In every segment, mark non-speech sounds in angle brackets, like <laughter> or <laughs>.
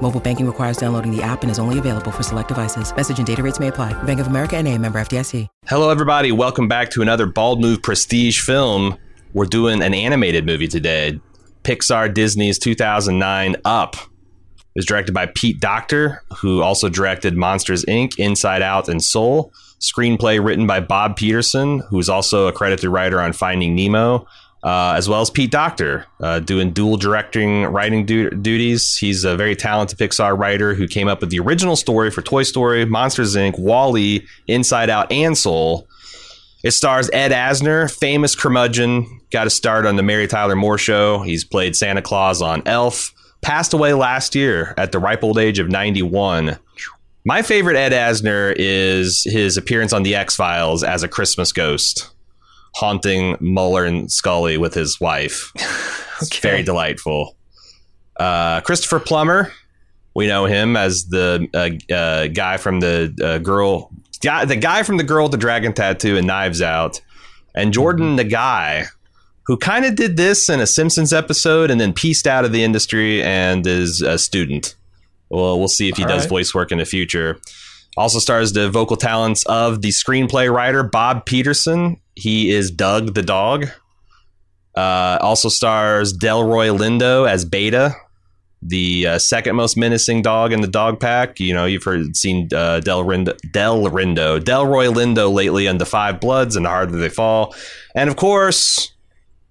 Mobile banking requires downloading the app and is only available for select devices. Message and data rates may apply. Bank of America and a member FDIC. Hello, everybody. Welcome back to another Bald Move Prestige film. We're doing an animated movie today. Pixar Disney's 2009 Up. Was directed by Pete Docter, who also directed Monsters Inc., Inside Out, and Soul. Screenplay written by Bob Peterson, who's also a credited writer on Finding Nemo, uh, as well as Pete Docter, uh, doing dual directing writing du- duties. He's a very talented Pixar writer who came up with the original story for Toy Story, Monsters Inc., WALL-E, Inside Out, and Soul. It stars Ed Asner, famous curmudgeon, got a start on the Mary Tyler Moore Show. He's played Santa Claus on Elf. Passed away last year at the ripe old age of 91. My favorite Ed Asner is his appearance on The X Files as a Christmas ghost, haunting Mulder and Scully with his wife. <laughs> It's Okay. very delightful. Uh, Christopher Plummer, we know him as the uh, uh, guy from the uh, girl, guy, the guy from the girl with the dragon tattoo and Knives Out, and Jordan the guy who kind of did this in a Simpsons episode and then pieced out of the industry and is a student. Well, we'll see if he All does right. voice work in the future. Also stars the vocal talents of the screenplay writer Bob Peterson. He is Doug the dog. Uh, also stars Delroy Lindo as Beta, the uh, second most menacing dog in the dog pack. You know, you've heard seen uh, Del Rindo, Del Rindo, Delroy Lindo lately on The Five Bloods and The Harder They Fall, and of course,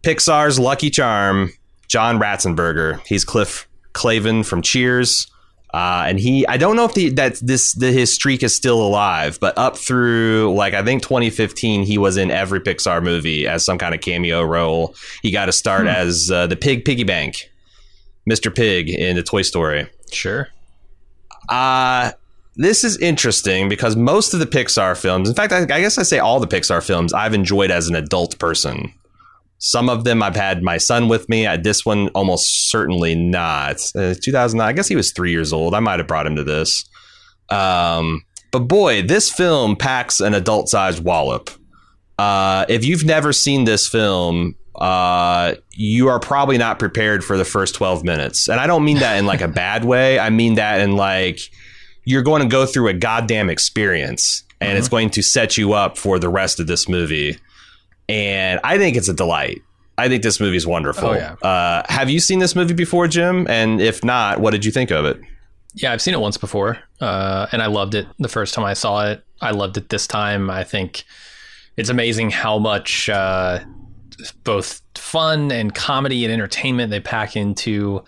Pixar's Lucky Charm, John Ratzenberger. He's Cliff Clavin from Cheers. Uh, and he, I don't know if the, that this the, his streak is still alive, but up through like I think 2015, he was in every Pixar movie as some kind of cameo role. He got to start as uh, the Pig Piggy Bank, Mr. Pig in the Toy Story. Sure. Uh this is interesting because most of the Pixar films, in fact, I, I guess I say all the Pixar films, I've enjoyed as an adult person. Some of them I've had my son with me. Uh, this one almost certainly not. Uh, 2009, I guess he was three years old. I might have brought him to this. Um, but boy, this film packs an adult sized wallop. Uh, if you've never seen this film, uh, you are probably not prepared for the first 12 minutes. And I don't mean that in like a bad <laughs> way. I mean that in like you're going to go through a goddamn experience and it's going to set you up for the rest of this movie. And I think it's a delight. I think this movie is wonderful. Oh, yeah. uh, have you seen this movie before, Jim? And if not, what did you think of it? Yeah, I've seen it once before, uh, and I loved it the first time I saw it. I loved it this time. I think it's amazing how much uh, both fun and comedy and entertainment they pack into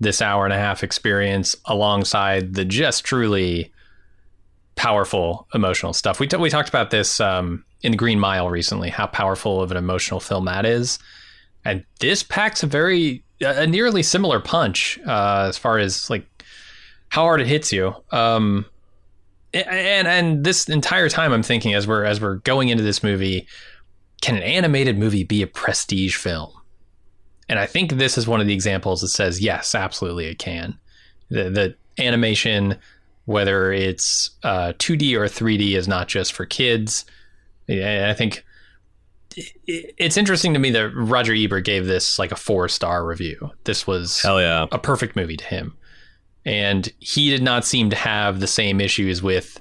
this hour and a half experience, alongside the just truly powerful emotional stuff. We t- we talked about this um, in Green Mile recently, how powerful of an emotional film that is, and this packs a very a nearly similar punch uh, as far as like how hard it hits you. Um, and and this entire time I'm thinking as we're as we're going into this movie, can an animated movie be a prestige film? And I think this is one of the examples that says yes, absolutely it can. The the animation, whether it's uh, 2D or 3D, is not just for kids. And I think it's interesting to me that Roger Ebert gave this like a four star review. This was Hell yeah. a perfect movie to him. And he did not seem to have the same issues with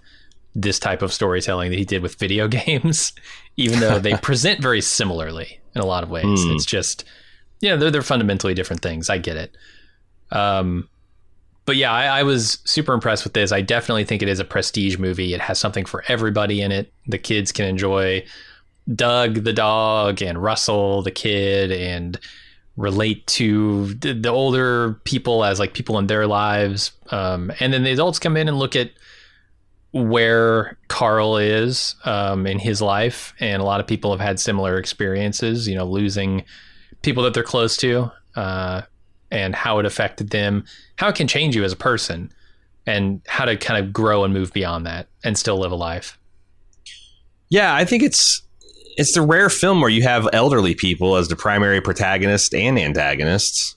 this type of storytelling that he did with video <laughs> games, even though they <laughs> present very similarly in a lot of ways. Hmm. It's just, yeah, they're, they're fundamentally different things. I get it. Um, but yeah, I, I was super impressed with this. I definitely think it is a prestige movie. It has something for everybody in it. The kids can enjoy Doug the dog and Russell the kid and relate to the, older people as like people in their lives. Um, and then the adults come in and look at where Carl is um, in his life. And a lot of people have had similar experiences, you know, losing people that they're close to uh, and how it affected them, how it can change you as a person, and how to kind of grow and move beyond that and still live a life. Yeah, I think it's it's the rare film where you have elderly people as the primary protagonist and antagonists.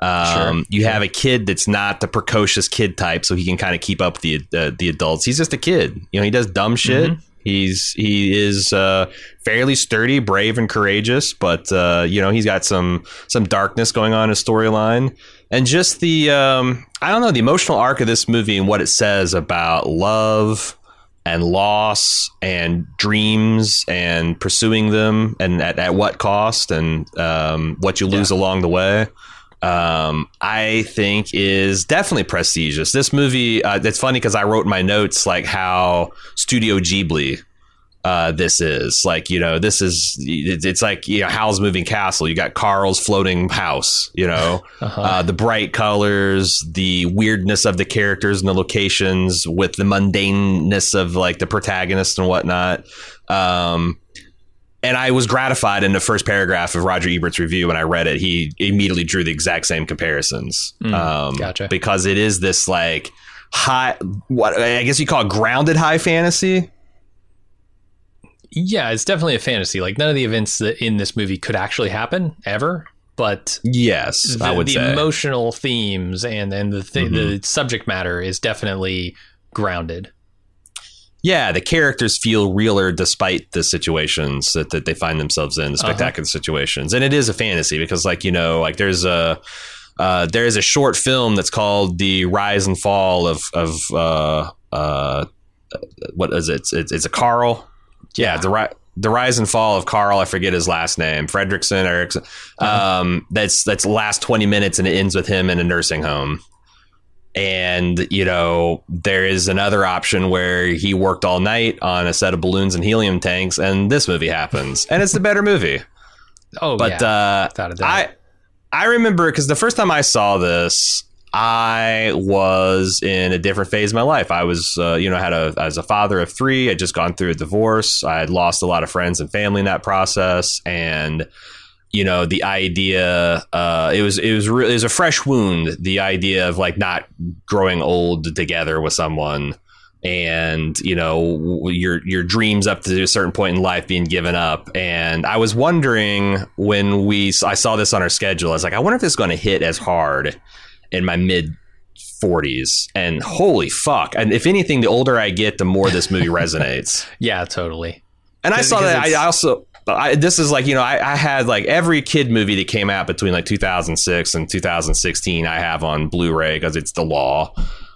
Um, Sure, you have a kid that's not the precocious kid type, so he can kind of keep up with the uh, the adults. He's just a kid. You know, he does dumb shit. Mm-hmm. He's he is uh, fairly sturdy, brave, and courageous, but uh, you know he's got some some darkness going on in his storyline, and just the um, I don't know the emotional arc of this movie and what it says about love and loss and dreams and pursuing them and at, at what cost and um, what you lose along the way um, I think is definitely prestigious. This movie, uh, it's funny because I wrote in my notes like how Studio Ghibli uh, this is. Like, you know, this is, it's like, you know, Howl's Moving Castle. You got Carl's floating house, you know, <laughs> Uh-huh. uh, the bright colors, the weirdness of the characters and the locations with the mundaneness of like the protagonist and whatnot. Um, and I was gratified in the first paragraph of Roger Ebert's review when I read it. He immediately drew the exact same comparisons. Mm, um, gotcha. Because it is this like high, what I guess you call it grounded high fantasy. Yeah, it's definitely a fantasy. Like none of the events that in this movie could actually happen ever, but Yes, the, I would the say. Mm-hmm. emotional themes and and the th- the subject matter is definitely grounded. yeah, the characters feel realer despite the situations that, that they find themselves in, the Uh-huh. spectacular situations. And it is a fantasy because, like, you know, like there's a uh, there is a short film that's called "The Rise and Fall of of uh, uh, what is it? It's, it's a Carl. Yeah, the ri- the rise and fall of Carl. I forget his last name, Fredrickson Erickson. Um, that's that's last twenty minutes, and it ends with him in a nursing home. And you know there is another option where he worked all night on a set of balloons and helium tanks, and this movie happens, and it's the better movie. Oh, But yeah. uh. I I remember because the first time I saw this, I was in a different phase of my life. I was, uh, you know, had a as a father of three. I'd just gone through a divorce. I had lost a lot of friends and family in that process, and you know, the idea uh, it was it was re- it was a fresh wound. The idea of like not growing old together with someone. And you know your your dreams up to a certain point in life being given up, and I was wondering when we I saw this on our schedule. I was like, I wonder if is going to hit as hard in my mid 40s. And holy fuck! And if anything, the older I get, the more this movie <laughs> resonates. yeah, totally. And I saw that. I also. I, this is like you know I, I had like every kid movie that came out between like 2006 and 2016 I have on Blu-ray because it's the law,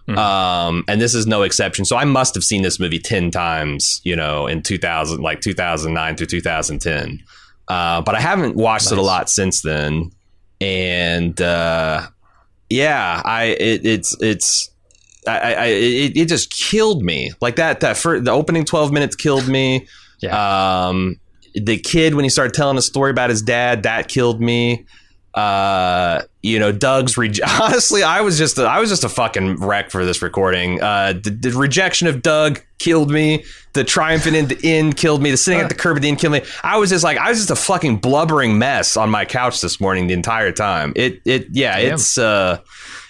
Mhm. um, and this is no exception. So I must have seen this movie ten times, you know, in 2000 like 2009 through 2010, uh, but I haven't watched it a lot since then. And uh, yeah, I it, it's it's I, I it, it just killed me like that that for the opening 12 minutes killed me. Yeah. Um, the kid when he started telling a story about his dad, that killed me. Uh, you know, Doug's re- <laughs> honestly, I was just a, I was just a fucking wreck for this recording. Uh, the, the rejection of Doug killed me. The triumphant in the inn killed me. The sitting at the curb at the inn killed me. I was just like I was just a fucking blubbering mess on my couch this morning the entire time. It it yeah, Damn. it's uh,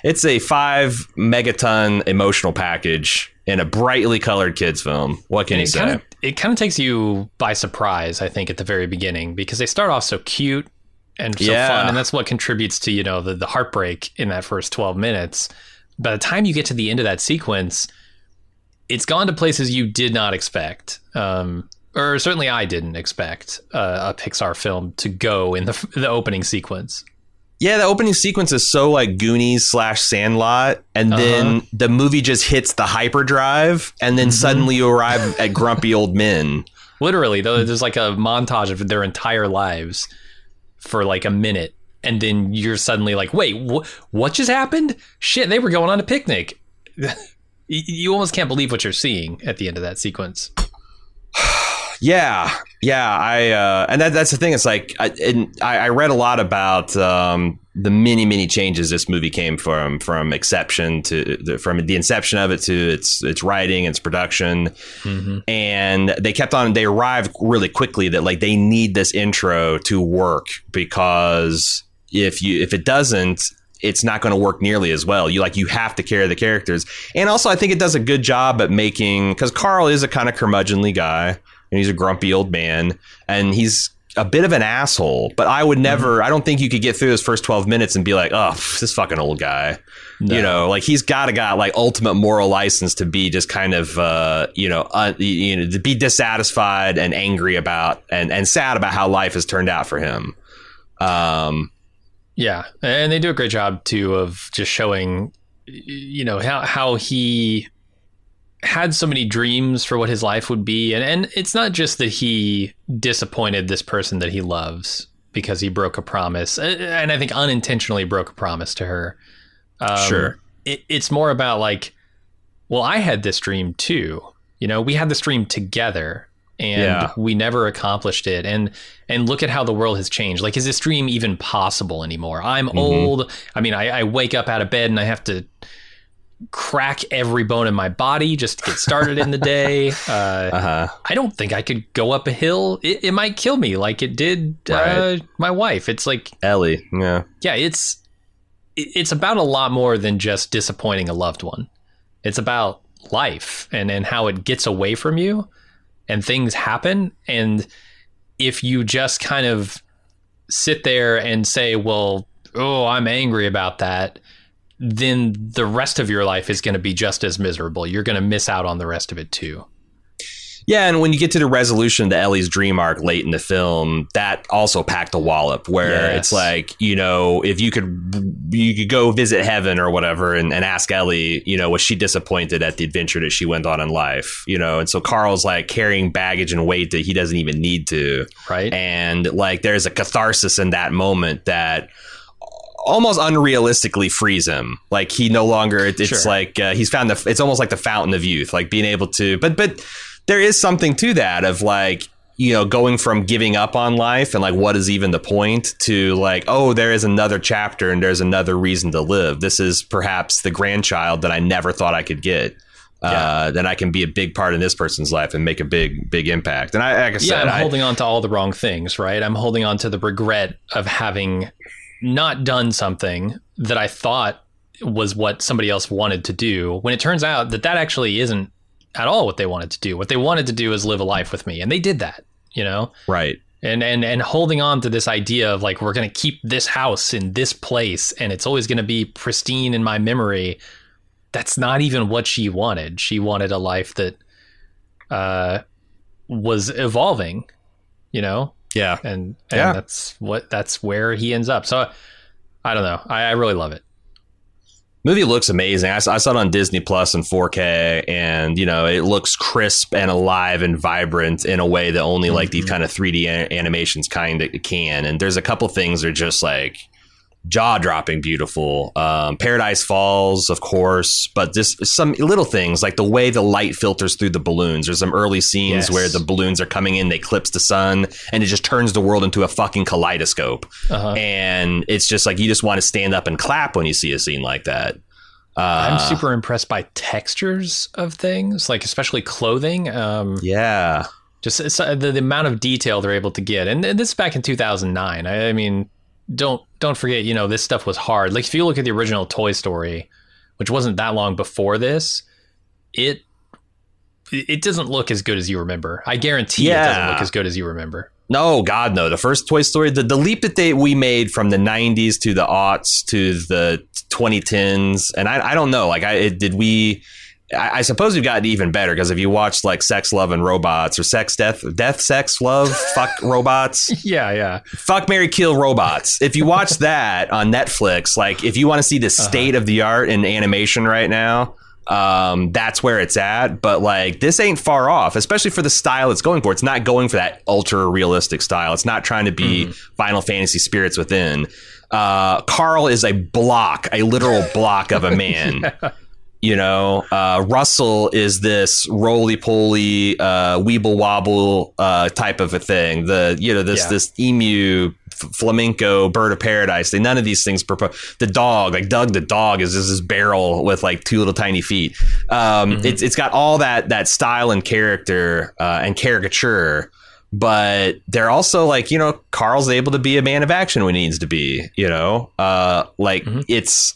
it's a five megaton emotional package in a brightly colored kids film. What can And you say? kind of it kind of takes you by surprise, I think, at the very beginning because they start off so cute and so Yeah. fun, and that's what contributes to you know the the heartbreak in that first twelve minutes. By the time you get to the end of that sequence, it's gone to places you did not expect, um, or certainly I didn't expect uh, a Pixar film to go in the <laughs> the opening sequence. Yeah, the opening sequence is so like Goonies slash Sandlot, and Uh-huh. then the movie just hits the hyperdrive, and then suddenly you arrive at grumpy old men. <laughs> Literally, though, there's like a montage of their entire lives for like a minute, and then you're suddenly like, "Wait, wh- what just happened? Shit, they were going on a picnic." <laughs> you, you almost can't believe what you're seeing at the end of that sequence. Yeah, yeah, I uh, and that, that's the thing. It's like I, and I, I read a lot about um, the many many changes this movie came from from exception to the, from the inception of it to its its writing, its production, and they kept on. They arrived really quickly that like they need this intro to work because if you if it doesn't. It's not going to work nearly as well. You like you have to carry the characters, and also I think it does a good job at making because Carl is a kind of curmudgeonly guy and he's a grumpy old man, and he's a bit of an asshole. But I would never. Mm-hmm. I don't think you could get through those first twelve minutes and be like, oh, this fucking old guy. You know, like he's got to got like ultimate moral license to be just kind of, uh, you know, uh, you know, to be dissatisfied and angry about and and sad about how life has turned out for him. Um, Yeah, and they do a great job too of just showing, you know, how how he had so many dreams for what his life would be, and and it's not just that he disappointed this person that he loves because he broke a promise, and I think unintentionally broke a promise to her. Um, Sure. it, it's more about like, well, I had this dream too. You know, we had this dream together, and Yeah. we never accomplished it. And and look at how the world has changed. Like, is this dream even possible anymore? I'm old. I mean, I, I wake up out of bed and I have to crack every bone in my body just to get started in the day. <laughs> Uh, uh-huh. I don't think I could go up a hill. It, it might kill me, like it did uh, my wife. It's like Ellie. Yeah. yeah, it's it's about a lot more than just disappointing a loved one. It's about life and and how it gets away from you and things happen and if you just kind of sit there and say, "Well, oh, I'm angry about that," then the rest of your life is going to be just as miserable. You're going to miss out on the rest of it too. Yeah, and when you get to the resolution of the Ellie's dream arc late in the film, that also packed a wallop where Yes. it's like, you know, if you could you could go visit heaven or whatever and, and ask Ellie, you know, was she disappointed at the adventure that she went on in life? You know, and so Carl's like carrying baggage and weight that he doesn't even need to. Right? And like there's a catharsis in that moment that almost unrealistically frees him. Like he no longer it- it's Sure. like uh, he's found the it's almost like the fountain of youth, like being able to but but there is something to that of like you know going from giving up on life and like what is even the point to like oh there is another chapter and there's another reason to live this is perhaps the grandchild that i never thought i could get uh, then I can be a big part in this person's life and make a big, big impact. And I, like I yeah, said, I'm I- holding on to all the wrong things, right? I'm holding on to the regret of having not done something that I thought was what somebody else wanted to do when it turns out that that actually isn't at all what they wanted to do. What they wanted to do is live a life with me, and they did that, you know? right. And and and holding on to this idea of like we're going to keep this house in this place and it's always going to be pristine in my memory. That's not even what she wanted. She wanted a life that uh was evolving, you know? Yeah. and and Yeah. that's what that's where he ends up. So I don't know. I, I really love it. Movie looks amazing. I saw, I saw it on Disney Plus in 4K, and you know it looks crisp and alive and vibrant in a way that only like these mm-hmm. kind of 3D a- animations kind of can. And there's a couple things that are just like jaw dropping beautiful. Um, Paradise Falls, of course, but just some little things like the way the light filters through the balloons. There's some early scenes Yes. where the balloons are coming in, they clips the sun, and it just turns the world into a fucking kaleidoscope. Uh-huh. And it's just like you just want to stand up and clap when you see a scene like that. Uh, I'm super impressed by textures of things, like especially clothing. Um, Yeah. just uh, the, the amount of detail they're able to get and, and this is back in 2009 I, I mean don't don't forget you know this stuff was hard like if you look at the original toy story which wasn't that long before this it it doesn't look as good as you remember i guarantee it doesn't look as good as you remember No, God, no. The first Toy Story, the, the leap that they we made from the '90s to the aughts to the 2010s, and I, I don't know. Like, I it, did we? I, I suppose we've gotten even better because if you watch like Sex, Love, and Robots or Sex, Death, Death, Sex, Love, <laughs> Fuck Robots, yeah yeah Fuck Mary Kill Robots. If you watch <laughs> that on Netflix, like if you want to see the state of the art in animation right now, um, that's where it's at. But like this ain't far off, especially for the style it's going for. It's not going for that ultra realistic style. It's not trying to be Final Fantasy spirits within. Uh, Carl is a block, a literal block of a man. <laughs> You know, uh, Russell is this roly poly, uh, weeble wobble uh, type of a thing. The you know this Yeah. this emu flamenco bird of paradise. They none of these things propose. The dog, like Doug, the dog is just this barrel with like two little tiny feet. Um, It's it's got all that that style and character uh, and caricature. But they're also like you know Carl's able to be a man of action when he needs to be. You know, uh, like it's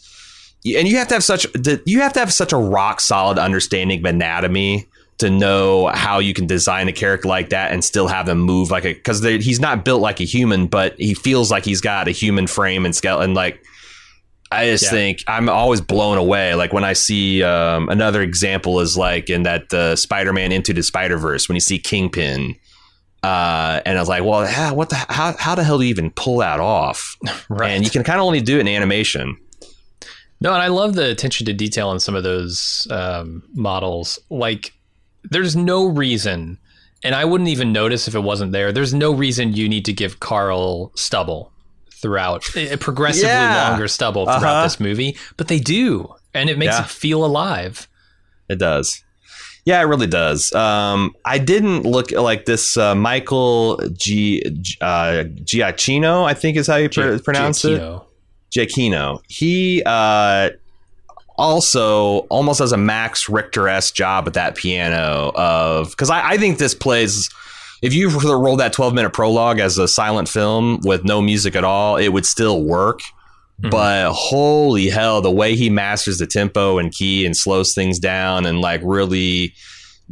and you have to have such the, you have to have such a rock solid understanding of anatomy to know how you can design a character like that and still have them move like a because he's not built like a human, but he feels like he's got a human frame and skeleton. Like I just yeah. think I'm always blown away. Like when I see um, another example is like in that uh, Spider-Man Into the Spider-Verse when you see Kingpin. Uh, and I was like, well, what the how how the hell do you even pull that off? <laughs> right. And you can kind of only do it in animation. No, and I love the attention to detail in some of those um, models. Like, there's no reason, and I wouldn't even notice if it wasn't there. There's no reason you need to give Carl stubble throughout, a progressively yeah. longer stubble throughout uh-huh. this movie, but they do, and it makes yeah. it feel alive. It does. Yeah, it really does. Um, I didn't look like this uh, Michael G, uh, Giacchino, I think is how you pr- pronounce Giacchino. it. Giacchino. He uh, also almost does a Max Richter s job at that piano of because I, I, think this plays. If you roll that 12 minute prologue as a silent film with no music at all, it would still work. Mm-hmm. But holy hell, the way he masters the tempo and key and slows things down and like really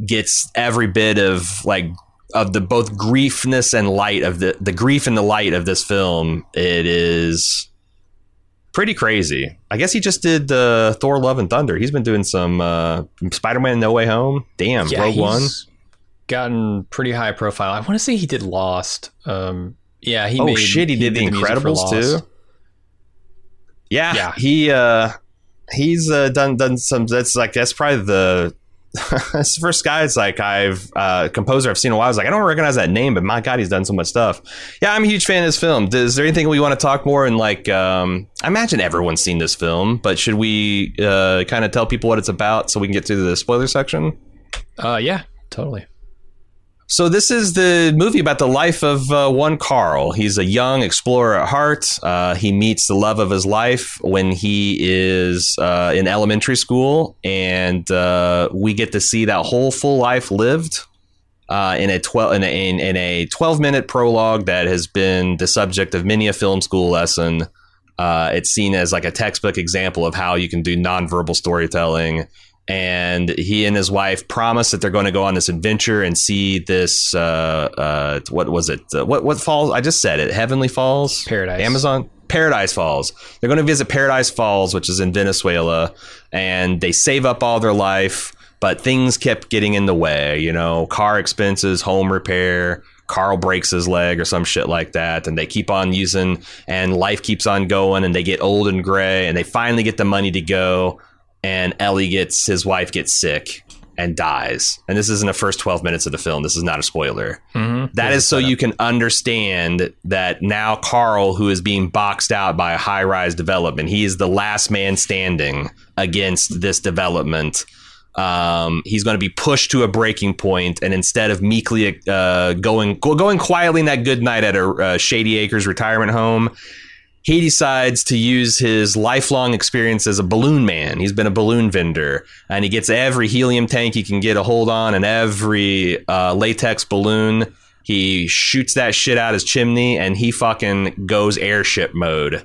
gets every bit of like of the both griefness and light of the the grief and the light of this film. It is pretty crazy. I guess he just did uh, Thor: Love and Thunder. He's been doing some uh, Spider-Man: No Way Home. Damn, yeah, Rogue One. Gotten pretty high profile. I want to say he did Lost. Um, yeah, he. Oh made, shit, he, he did, did, The Incredibles too. Yeah, yeah. He uh, he's uh, done done some. That's like that's probably the <laughs> first guy it's like I've uh, composer I've seen a while. I was like, I don't recognize that name, but my God, he's done so much stuff. Yeah, I'm a huge fan of this film. Is there anything we want to talk more? And like, um, I imagine everyone's seen this film, but should we uh, kind of tell people what it's about so we can get to the spoiler section? Uh, yeah, totally. So this is the movie about the life of uh, one Carl. He's a young explorer at heart. Uh, he meets the love of his life when he is uh, in elementary school, and uh, we get to see that whole full life lived uh, in a twelve in a, in a twelve minute prologue that has been the subject of many a film school lesson. Uh, it's seen as like a textbook example of how you can do nonverbal storytelling and he and his wife promise that they're going to go on this adventure and see this uh, uh, what was it? Uh, what what falls i just said it heavenly falls? Paradise. Amazon? Paradise falls. They're going to visit paradise falls which is in venezuela and they save up all their life but things kept getting in the way you know? Car expenses home repair Carl breaks his leg or some shit like that, and they keep on using, and life keeps on going, and they get old and gray, and they finally get the money to go, and Ellie gets his wife gets sick and dies. And this isn't the first 12 minutes of the film. This is not a spoiler. Mm-hmm. That is so you can understand that now Carl, who is being boxed out by a high rise development, he is the last man standing against this development. Um, he's going to be pushed to a breaking point, and instead of meekly uh, going going quietly in that good night at a uh, Shady Acres retirement home, he decides to use his lifelong experience as a balloon man. He's been a balloon vendor, and he gets every helium tank he can get a hold on and every uh, latex balloon. He shoots that shit out his chimney, and he fucking goes airship mode.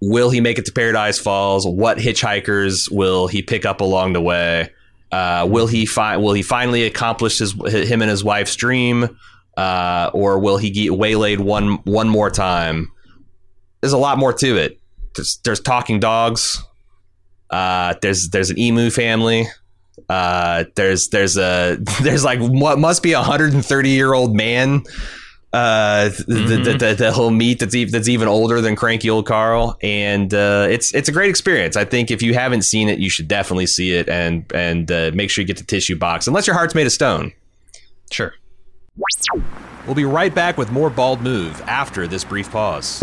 Will he make it to Paradise Falls? What hitchhikers will he pick up along the way? Uh, will he find? Will he finally accomplish his him and his wife's dream, uh, or will he get waylaid one one more time? There's a lot more to it. There's, there's talking dogs. Uh, there's there's an emu family. Uh, there's there's a <laughs> there's like what must be a 130 year old man uh, mm-hmm. that, that, he'll meet that's even, that's even older than cranky old Carl, and uh, it's it's a great experience. I think if you haven't seen it, you should definitely see it and and uh, make sure you get the tissue box, unless your heart's made of stone. Sure. We'll be right back with more Bald Move after this brief pause.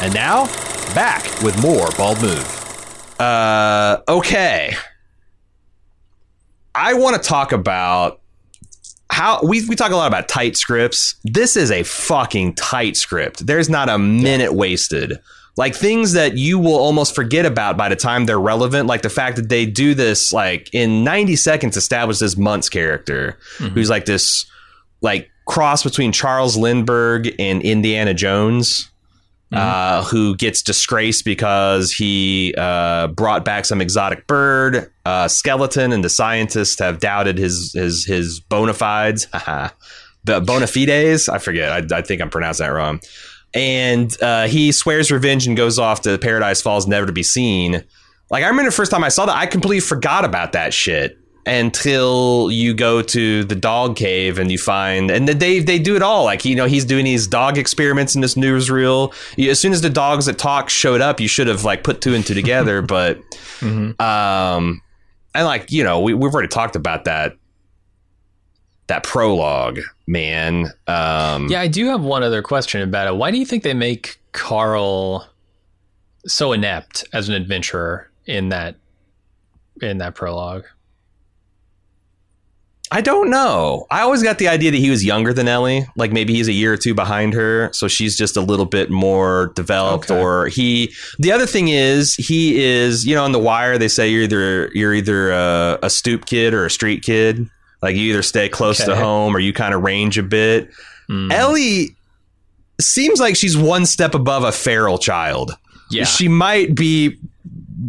And now, back with more Bald Move. Uh, okay. I want to talk about how we, we talk a lot about tight scripts. This is a fucking tight script. There's not a minute wasted. Like things that you will almost forget about by the time they're relevant, like the fact that they do this like in 90 seconds establish this Muntz character who's like this like cross between Charles Lindbergh and Indiana Jones. Uh, who gets disgraced because he uh, brought back some exotic bird uh, skeleton, and the scientists have doubted his his his bona fides, <laughs> the bona fides. I forget. I, I think I'm pronouncing that wrong. And uh, he swears revenge and goes off to Paradise Falls, never to be seen. Like I remember the first time I saw that, I completely forgot about that shit until you go to the dog cave and you find and they they do it all like you know he's doing these dog experiments in this newsreel as soon as the dogs that talk showed up you should have like put two and two together <laughs> but um and like you know we, we've already talked about that that prologue man um Yeah, I do have one other question about it. Why do you think they make Carl so inept as an adventurer in that in that prologue? I don't know. I always got the idea that he was younger than Ellie. Like maybe he's a year or two behind her, so she's just a little bit more developed. Okay. Or he. The other thing is he is. You know, on the wire they say you're either you're either a, a stoop kid or a street kid. Like you either stay close to home or you kind of range a bit. Mm. Ellie seems like she's one step above a feral child. Yeah. She might be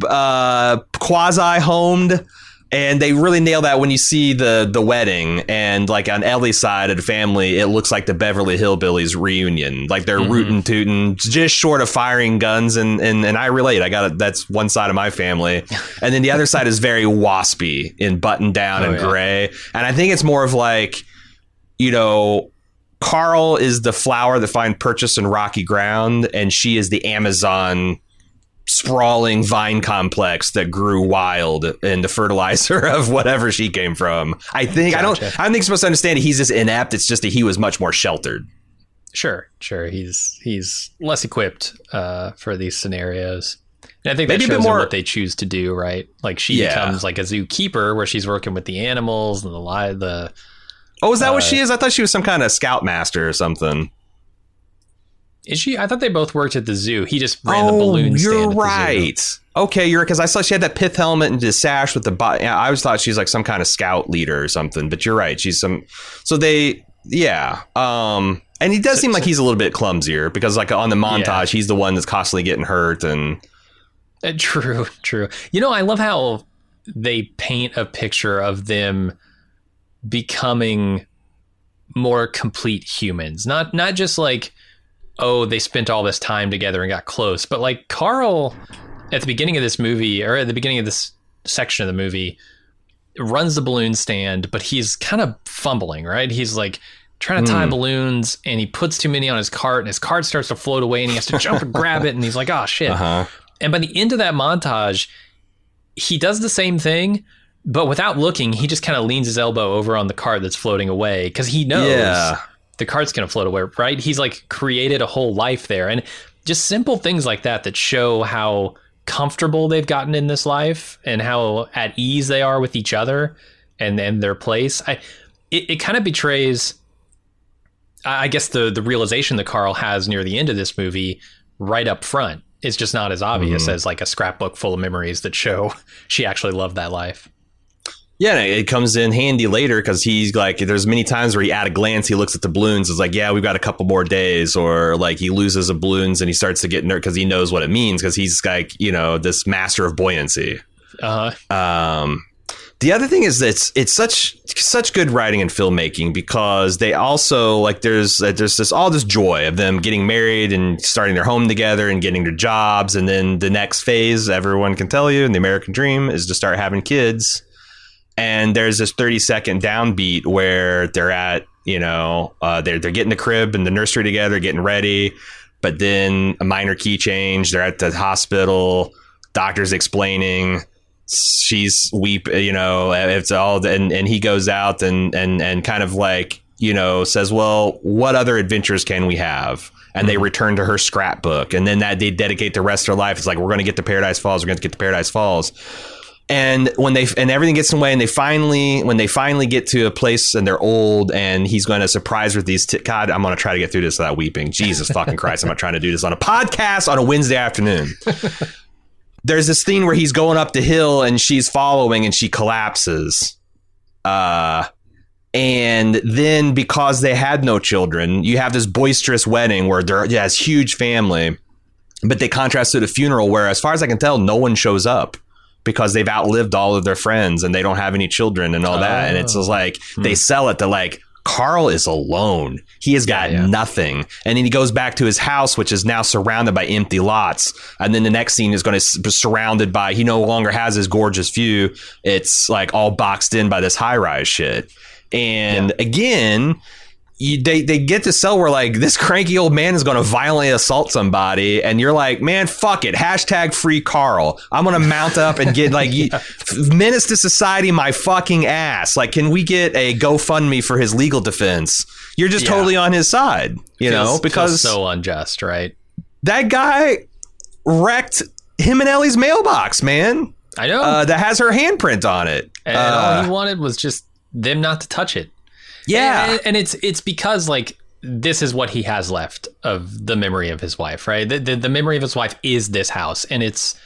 uh, quasi homed. And they really nail that when you see the the wedding and like on Ellie's side of the family, it looks like the Beverly Hillbillies reunion. Like they're Mhm. rootin' tootin', just short of firing guns, and and and I relate. I got it. That's one side of my family, <laughs> and then the other side is very waspy in button down Oh, and yeah. gray. And I think it's more of like, you know, Carl is the flower that find purchase in rocky ground, and she is the Amazon sprawling vine complex that grew wild in the fertilizer <laughs> of whatever she came from. I think I don't. I don't think you're supposed to understand he's just inept. It's just that he was much more sheltered. Sure, sure. He's he's less equipped uh, for these scenarios. And I think Maybe a bit more- what they choose to do, right? Like she Yeah. becomes like a zookeeper where she's working with the animals and the li- the Oh, is that what Uh, she is? I thought she was some kind of scoutmaster or something. Is she? I thought they both worked at the zoo. He just ran the balloon stand. Oh, you're at the zoo. right. Okay, you're because I saw she had that pith helmet and the sash with the. Bo- yeah, I always thought she's like some kind of scout leader or something. But you're right. She's some. So they, yeah. Um, and he does seem like he's a little bit clumsier because like on the montage, Yeah. he's the one that's constantly getting hurt and. Uh, True, <laughs> true. You know, I love how they paint a picture of them becoming more complete humans. Not not just like oh, they spent all this time together and got close, but like Carl at the beginning of this movie or at the beginning of this section of the movie runs the balloon stand, but he's kind of fumbling, right? He's like trying to tie Hmm. balloons and he puts too many on his cart and his cart starts to float away and he has to jump and grab it and he's like, "Oh shit." <laughs> Uh huh. And by the end of that montage, he does the same thing, but without looking, he just kind of leans his elbow over on the cart that's floating away because he knows Yeah. The cart's going to float away, right? He's like created a whole life there. And just simple things like that that show how comfortable they've gotten in this life and how at ease they are with each other and, and their place. I, it, it kind of betrays, I guess, the, the realization that Carl has near the end of this movie right up front. It's just not as obvious mm-hmm. as like a scrapbook full of memories that show <laughs> she actually loved that life. Yeah, it comes in handy later because he's like, there's many times where he, at a glance, he looks at the balloons. It's like, yeah, we've got a couple more days, or like he loses the balloons and he starts to get nervous because he knows what it means because he's like, you know, this master of buoyancy. Uh, Um, the other thing is that it's it's such such good writing and filmmaking because they also like there's uh, there's this all this joy of them getting married and starting their home together and getting their jobs and then the next phase everyone can tell you in the American dream is to start having kids and there's this 30 second downbeat where they're at you know uh, they're they're getting the crib and the nursery together getting ready. But then a minor key change. They're at the hospital. Doctor's explaining. She's weep you know it's all and and he goes out and and and kind of like you know says well what other adventures can we have? And they return to her scrapbook. And then that they dedicate the rest of their life. It's like we're going to get to paradise falls. We're going to get to paradise falls and when they and everything gets in the way and they finally when they finally get to a place and they're old and he's going to surprise with these t- god i'm going to try to get through this without weeping. Jesus fucking christ i'm not trying to do this on a podcast on a wednesday afternoon. <laughs> There's this scene where he's going up the hill and she's following and she collapses. Uh and then because they had no children you have this boisterous wedding where they're yeah, this huge family but they contrast to the funeral where as far as i can tell no one shows up because they've outlived all of their friends and they don't have any children and all that. And it's just like hmm. they sell it to like Carl is alone. He has got yeah. nothing. And then he goes back to his house, which is now surrounded by empty lots. And then the next scene is going to be surrounded by, he no longer has his gorgeous view. It's like all boxed in by this high rise shit. And again, you, they they get to sell where like this cranky old man is going to violently assault somebody, and you're like, man, fuck it, hashtag free Carl. I'm going to mount up and get like <laughs> you, menace to society my fucking ass. Like, can we get a GoFundMe for his legal defense? You're just Yeah. totally on his side, you know, because feels so unjust, right? that guy wrecked him and Ellie's mailbox, man. I know. Uh, that has her handprint on it. and Uh, all he wanted was just them not to touch it. Yeah, and, and it's it's because like this is what he has left of the memory of his wife, right? The, the the memory of his wife is this house, and it's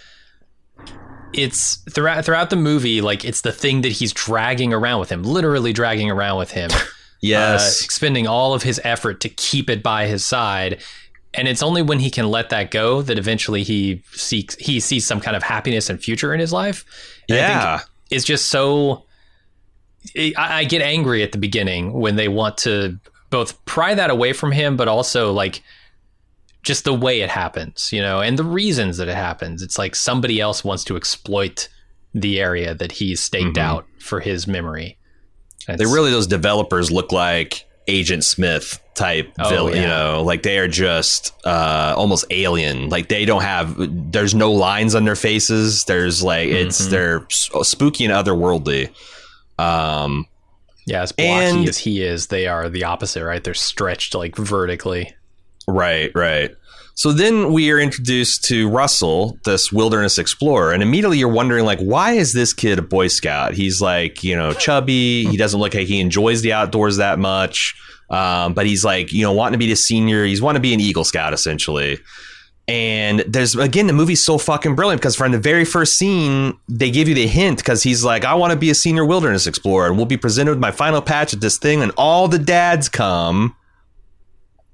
it's throughout throughout the movie, like it's the thing that he's dragging around with him, literally dragging around with him. <laughs> yes. uh, expending all of his effort to keep it by his side. And it's only when he can let that go that eventually he seeks he sees some kind of happiness and future in his life. And I Yeah. think it's just so. I, I get angry at the beginning when they want to both pry that away from him, but also like just the way it happens, you know, and the reasons that it happens. It's like somebody else wants to exploit the area that he's staked Mhm. out for his memory. They really those developers look like Agent Smith type Oh, villain, you know, like they are just uh, almost alien. Like they don't have there's no lines on their faces. There's like it's Mhm. they're spooky and otherworldly. Um, Yeah, as blocky And- as he is, they are the opposite, right? They're stretched like vertically. right, right. So then we are introduced to Russell, this wilderness explorer, and immediately you're wondering, like, why is this kid a Boy Scout? He's like, you know, chubby. He doesn't look like he enjoys the outdoors that much. Um, but he's like, you know, wanting to be the senior. He's wanting to be an Eagle Scout essentially. And there's again, the movie's so fucking brilliant because from the very first scene, they give you the hint because he's like, I want to be a senior wilderness explorer, and we'll be presented with my final patch at this thing, and all the dads come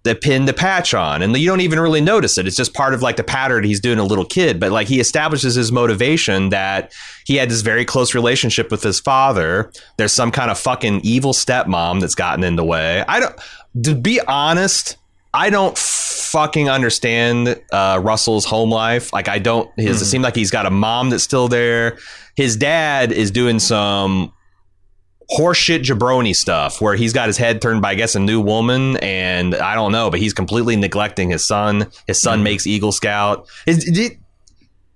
that pin the patch on. And you don't even really notice it. It's just part of like the pattern he's doing a little kid. But like he establishes his motivation that he had this very close relationship with his father. There's some kind of fucking evil stepmom that's gotten in the way. I don't to be honest i don't fucking understand uh, russell's home life like i don't his, it seems like he's got a mom that's still there his dad is doing some horseshit jabroni stuff where he's got his head turned by I guess a new woman and I don't know, but he's completely neglecting his son. His son makes Eagle Scout. Is,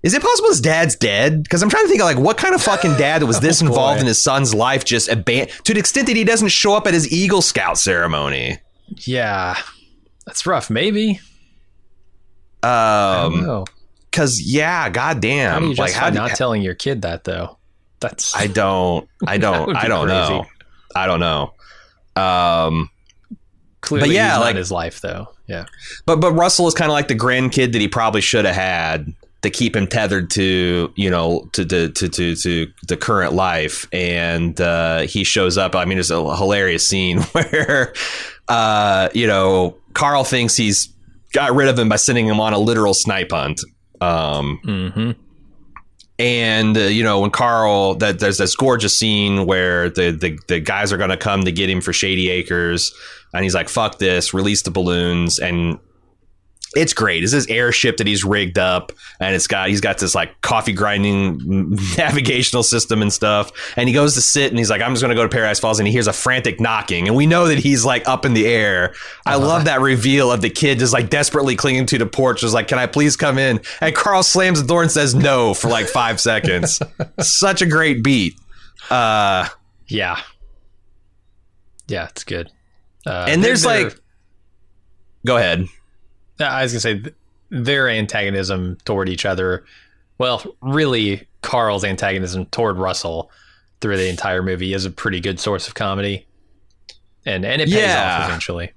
is it possible his dad's dead? Because I'm trying to think of like what kind of fucking dad was <laughs> this Oh, involved in his son's life, just aban- to the extent that he doesn't show up at his Eagle Scout ceremony. Yeah, that's rough. Maybe. Um, because yeah, How goddamn, do you like how not telling your kid that though? That's I don't, <laughs> I don't, I don't crazy. know, I don't know. Um, clearly but yeah, he's not like- his life though. Yeah. But but Russell is kind of like the grandkid that he probably should have had to keep him tethered to you know to to to to, to the current life, and uh, he shows up. I mean, it's a hilarious scene <laughs> where uh, you know Carl thinks he's got rid of him by sending him on a literal snipe hunt. Um, Mm-hmm. and uh, you know when Carl that there's this gorgeous scene where the the, the guys are going to come to get him for Shady Acres, and he's like, "Fuck this!" Release the balloons, and it's great. It's this airship that he's rigged up, and it's got he's got this like coffee grinding <laughs> navigational system and stuff. And he goes to sit, and he's like, "I'm just going to go to Paradise Falls," and he hears a frantic knocking, and we know that he's like up in the air. I love that reveal of the kid just like desperately clinging to the porch, just like, "Can I please come in?" And Carl slams the door and says no for like five <laughs> seconds. Such a great beat. Uh, Yeah. Yeah, it's good. Uh, and there's like, go ahead. I was gonna say their antagonism toward each other well, really, Carl's antagonism toward Russell through the entire movie is a pretty good source of comedy, and and it pays Yeah. off eventually.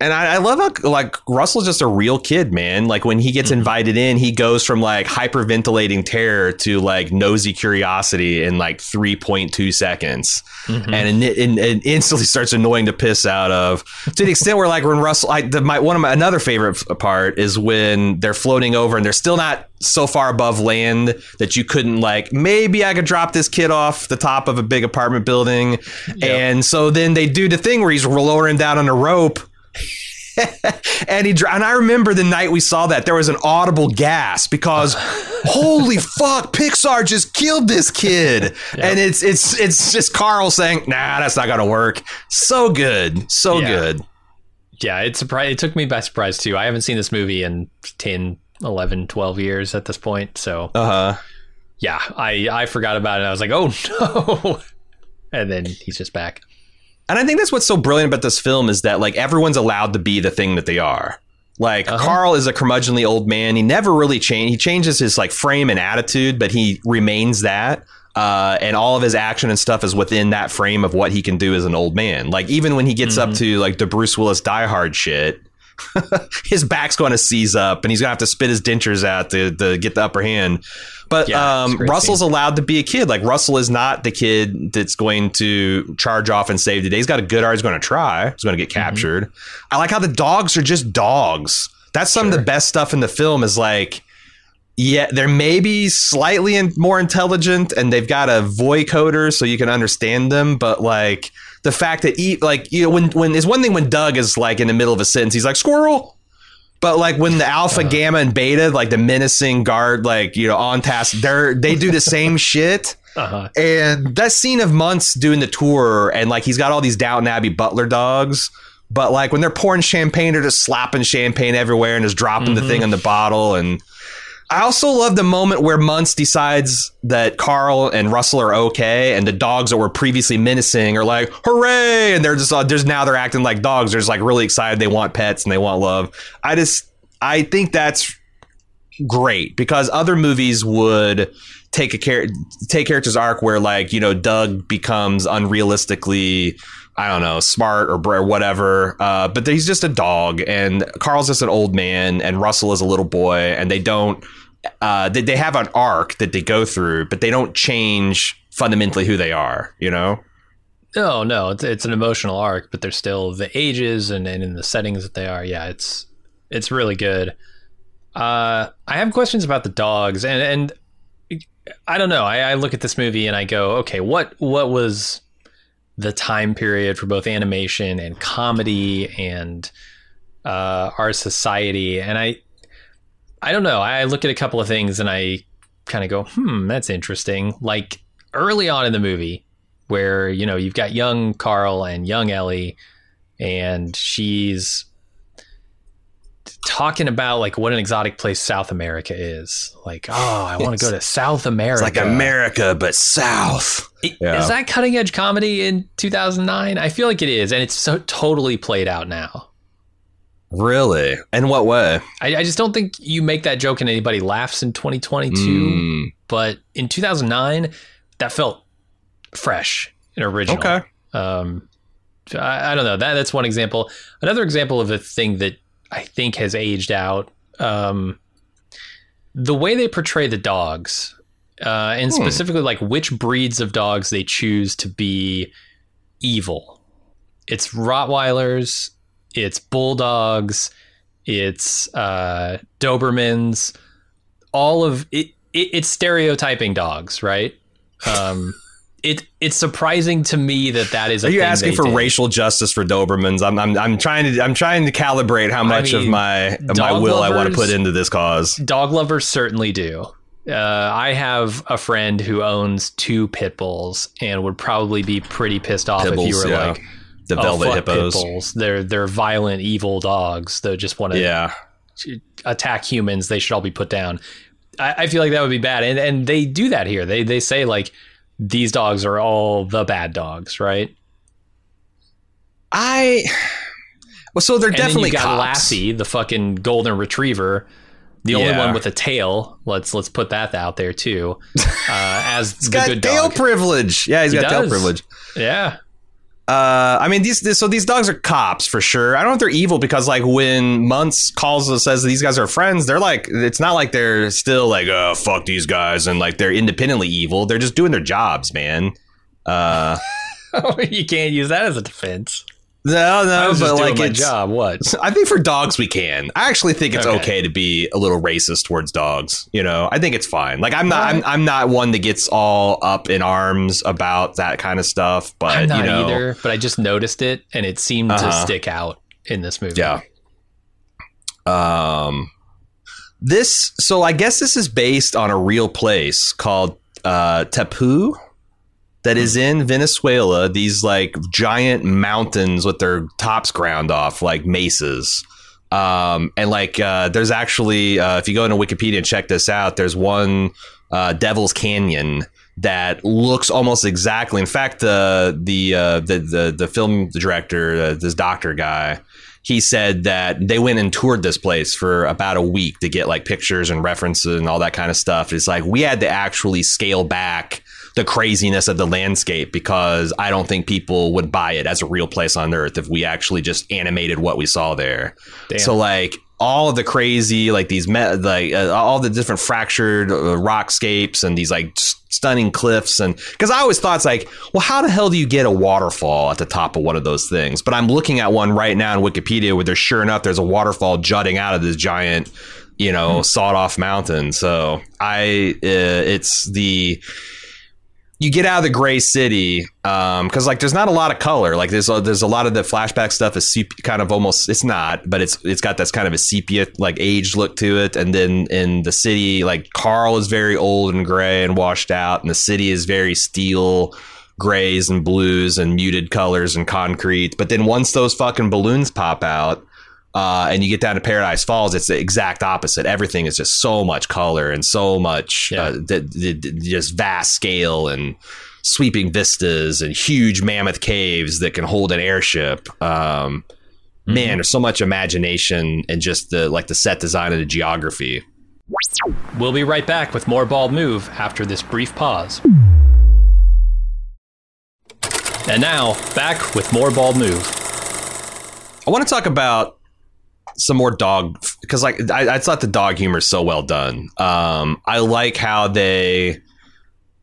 And I, I love how like Russell's just a real kid, man. Like when he gets mm-hmm. invited in, he goes from like hyperventilating terror to like nosy curiosity in like three point two seconds, mm-hmm. and, it, and, and instantly starts annoying the piss out of. To the extent where like when Russell, I, the, my one of my another favorite part is when they're floating over and they're still not so far above land that you couldn't like maybe I could drop this kid off the top of a big apartment building, and so then they do the thing where he's lowering down on a rope <laughs> and he and I remember the night we saw that there was an audible gasp because <laughs> holy fuck Pixar just killed this kid and it's it's it's just Carl saying nah that's not gonna work so good so Yeah. good Yeah, it surprised. It took me by surprise too. I haven't seen this movie in 10, 11, 12 years at this point. So uh huh yeah, I I forgot about it. I was like, oh <laughs> no, and then he's just back. And I think that's what's so brilliant about this film is that like everyone's allowed to be the thing that they are. Like Uh-huh. Carl is a curmudgeonly old man. He never really changed. He changes his like frame and attitude, but he remains that. Uh, and all of his action and stuff is within that frame of what he can do as an old man. Like even when he gets up to like the Bruce Willis Die Hard shit, <laughs> his back's going to seize up, and he's going to have to spit his dentures out to, to get the upper hand. But Yeah, um, Russell's scene. allowed to be a kid. Like Russell is not the kid that's going to charge off and save the day. He's got a good heart. He's going to try. He's going to get Mm-hmm. captured. I like how the dogs are just dogs. That's some of the best stuff in the film. Is like, yeah, they're maybe slightly more intelligent, and they've got a voicoder so you can understand them. But like the fact that e- like you know when when it's one thing when Doug is like in the middle of a sentence, he's like squirrel. But like when the alpha, gamma, and beta, like the menacing guard, like you know, on task, they're they do the same <laughs> shit. Uh-huh. And that scene of Muntz doing the tour, and like he's got all these Downton Abbey butler dogs, but like when they're pouring champagne, they're just slapping champagne everywhere and just dropping the thing in the bottle. And I also love the moment where Muntz decides that Carl and Russell are okay, and the dogs that were previously menacing are like, "Hooray!" And they're just, uh, there's now they're acting like dogs. They're just like really excited. They want pets and they want love. I just, I think that's great because other movies would take a take character's arc where like you know Doug becomes unrealistically I don't know smart or, whatever uh, but he's just a dog and Carl's just an old man and Russell is a little boy and they don't uh, they, they have an arc that they go through but they don't change fundamentally who they are you know No, no, it's it's an emotional arc, but they're still the ages and, and in the settings that they are. Yeah, it's it's really good. Uh, I have questions about the dogs, and and I don't know. I, I look at this movie and I go, okay, what what was the time period for both animation and comedy and uh, our society? And I I don't know. I look at a couple of things and I kind of go, hmm, that's interesting. Like early on in the movie where you know you've got young Carl and young Ellie, and she's talking about like what an exotic place South America is. Like, oh, I want to go to South America. it's like America but South I- Yeah. Is that cutting edge comedy in 2009? I feel like it is, and it's so totally played out now. really in what way I, I just don't think you make that joke and anybody laughs in 2022. Mm, But in 2009, that felt fresh and original. okay Um, I, I don't know. That that's one example. Another example of a thing that I think has aged out. Um, the way they portray the dogs, uh, and Hmm. specifically like which breeds of dogs they choose to be evil. It's Rottweilers. It's bulldogs. It's uh, Dobermans. All of it, it. It's stereotyping dogs, right? Um, <laughs> it it's surprising to me that that is. A Are you asking for did. racial justice for Dobermans? I'm, I'm I'm trying to I'm trying to calibrate how much of mean, my of my will I want to put into this cause. Dog lovers certainly do. Uh, I have a friend who owns two pit bulls and would probably be pretty pissed off if you were yeah. like, The "Oh, velvet fuck hippos. pit bulls. They're they're violent, evil dogs that just want to Yeah. attack humans. They should all be put down." I, I feel like that would be bad, and and they do that here. They they say like these dogs are all the bad dogs, right? I well, so they're And definitely got cops. Lassie, the fucking golden retriever, The only one with a tail. Let's let's put that out there too. <laughs> Uh, as He's the got good tail dog. privilege. Yeah, he's He got tail privilege. yeah. Uh, I mean, these, so these dogs are cops for sure. I don't know if they're evil because like when Muntz calls us says these guys are friends, they're like it's not like they're still like oh fuck these guys and like they're independently evil. They're just doing their jobs, man. Uh, <laughs> you can't use that as a defense. No, I no, was but just doing like my it's. job. What? <laughs> I think for dogs we can. I actually think it's okay. Okay. to be a little racist towards dogs. You know, I think it's fine. Like I'm not, I'm, I'm not one that gets all up in arms about that kind of stuff. But I'm not you know, either, but I just noticed it, and it seemed to Uh-huh. stick out in this movie. Yeah. Um, this so I guess this is based on a real place called uh, tepui that is in Venezuela. These like giant mountains with their tops ground off, like mesas. Um, and like uh, there's actually uh, if you go into Wikipedia and check this out, there's one uh, Devil's Canyon that looks almost exactly. In fact, the the uh, the, the the film director, uh, this Docter guy, he said that they went and toured this place for about a week to get like pictures and references and all that kind of stuff. It's like we had to actually scale back the craziness of the landscape because I don't think people would buy it as a real place on earth if we actually just animated what we saw there. Damn. So like all of the crazy like these me- like uh, all the different fractured uh, rockscapes and these like s- stunning cliffs and because I always thought it's like well how the hell do you get a waterfall at the top of one of those things but I'm looking at one right now in Wikipedia where there's sure enough there's a waterfall jutting out of this giant you know sawed off mountain so I uh, it's the you get out of the gray city um, because like there's not a lot of color. Like there's a, there's a lot of the flashback stuff is sep- kind of almost it's not but it's it's got this kind of a sepia like aged look to it. And then in the city like Carl is very old and gray and washed out and the city is very steel grays and blues and muted colors and concrete. But then once those fucking balloons pop out uh, and you get down to Paradise Falls, it's the exact opposite. Everything is just so much color and so much Yeah. uh, the, the, the- just vast scale and sweeping vistas and huge mammoth caves that can hold an airship. Um, Man, there's so much imagination and just the like the set design and the geography. We'll be right back with more Bald Move after this brief pause. And now, back with more Bald Move. I want to talk about some more dog because like I, I thought the dog humor is so well done. Um, I like how they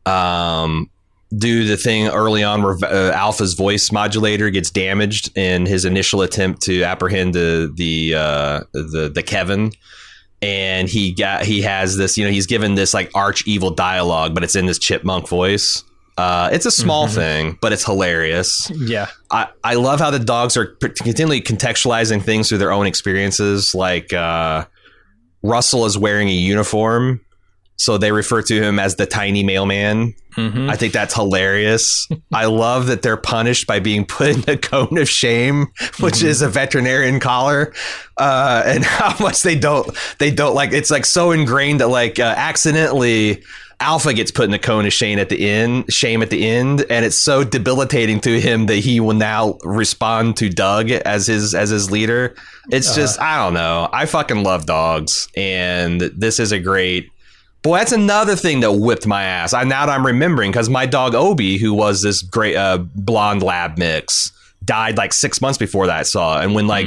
um, do the thing early on where uh, Alpha's voice modulator gets damaged in his initial attempt to apprehend the the uh, the the Kevin. And he got he has this, you know, he's given this like arch evil dialogue, but it's in this chipmunk voice. Uh, it's a small thing, but it's hilarious. Yeah. I, I love how the dogs are continually contextualizing things through their own experiences. Like uh, Russell is wearing a uniform, so they refer to him as the tiny mailman. hmm I think that's hilarious. I <laughs> love that they're punished by being put in a cone of shame, which is a veterinarian collar, uh, and <laughs> how much they don't they don't like. It's like so ingrained that like uh, accidentally. Alpha gets put in a cone of shame at the end, shame at the end, and it's so debilitating to him that he will now respond to Doug as his as his leader. It's just I don't know. I fucking love dogs, and this is a great Boy, that's another thing that whipped my ass. I now that I'm remembering because my dog Obi, who was this great uh, blonde lab mix, died like six months before that I saw. And when like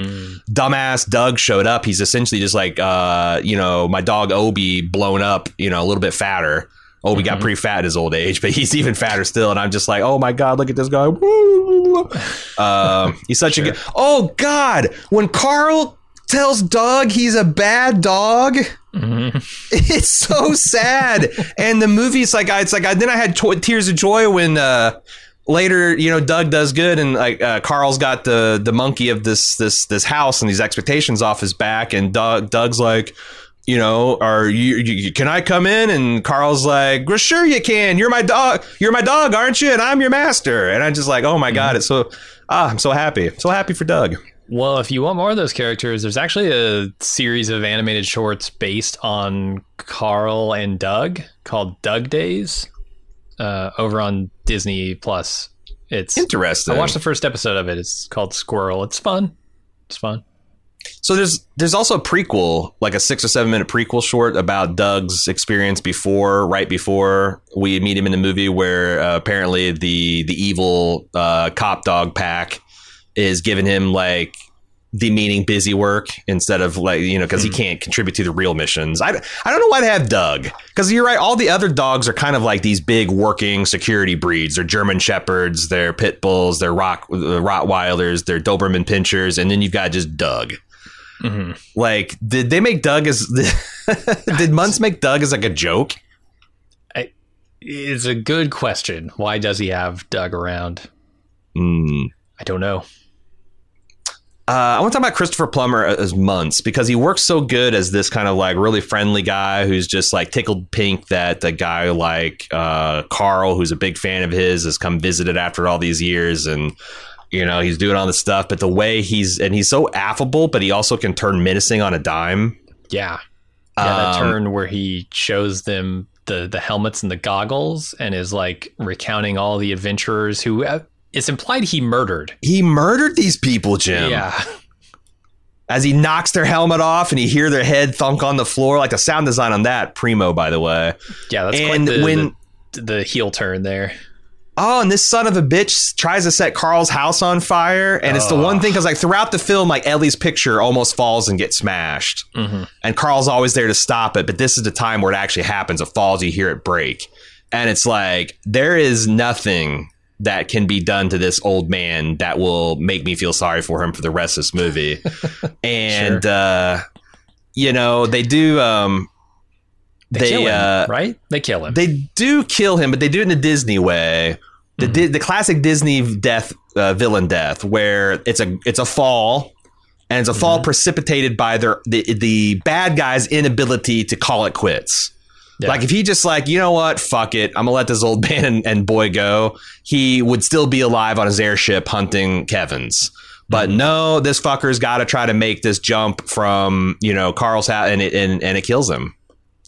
dumbass Doug showed up, he's essentially just like uh, you know, my dog Obi blown up, you know, a little bit fatter. Obi got pretty fat at his old age, but he's even fatter still. And I'm just like, oh my god, look at this guy. um, he's such a good. Oh god, when Carl tells Doug he's a bad dog. <laughs> It's so sad, and the movie's like it's like I, then I had to- tears of joy when uh, later you know Doug does good, and like uh, Carl's got the the monkey of this this this house and these expectations off his back, and Doug Doug's like. You know, are you, you? Can I come in? And Carl's like, "Well, sure you can. You're my dog. You're my dog, aren't you? And I'm your master." And I'm just like, "Oh my god!" It's so ah, I'm so happy, so happy for Doug. Well, if you want more of those characters, there's actually a series of animated shorts based on Carl and Doug called Doug Days uh, over on Disney Plus. It's Interesting. I watched the first episode of it. It's called Squirrel. It's fun. It's fun. So there's there's also a prequel, like a six or seven minute prequel short about Doug's experience before, right before we meet him in the movie, where uh, apparently the the evil uh, cop dog pack is giving him like demeaning busy work instead of like you know because he can't contribute to the real missions. I, I don't know why they have Doug because you're right. All the other dogs are kind of like these big working security breeds. They're German shepherds, they're pit bulls, they're rock uh, Rottweilers, they're Doberman pinschers, and then you've got just Doug. Like, did they make Doug as <laughs> did Muntz make Doug as like a joke? It's a good question. Why does he have Doug around? Hmm. I don't know. Uh, I want to talk about Christopher Plummer as Muntz because he works so good as this kind of like really friendly guy who's just like tickled pink that a guy like uh, Carl, who's a big fan of his, has come visited after all these years and you know he's doing all this stuff. But the way he's and he's so affable, but he also can turn menacing on a dime. Yeah. Yeah, that Um, turn where he shows them the the helmets and the goggles and is like recounting all the adventurers who uh, it's implied he murdered. He murdered these people, Jim. Yeah. <laughs> As he knocks their helmet off and you hear their head thunk on the floor, like the sound design on that, primo, by the way. Yeah, that's And quite the, when- the the heel turn there. Oh, and this son of a bitch tries to set Carl's house on fire, and it's the one thing because like throughout the film, like Ellie's picture almost falls and gets smashed, and Carl's always there to stop it. But this is the time where it actually happens. It falls, you hear it break, and it's like there is nothing that can be done to this old man that will make me feel sorry for him for the rest of this movie. <laughs> and uh, you know they do. Um, They, they kill him, uh, right? They kill him. they do kill him, but they do it in a Disney way. The, Di- the classic Disney death, uh, villain death, where it's a it's a fall, and it's a fall precipitated by their the the bad guy's inability to call it quits. Yeah. Like if he just like you know what, fuck it, I'm gonna let this old <laughs> man and, and boy go. He would still be alive on his airship hunting Kevin's. But no, this fucker's got to try to make this jump from you know Carl's house, and it and, and it kills him.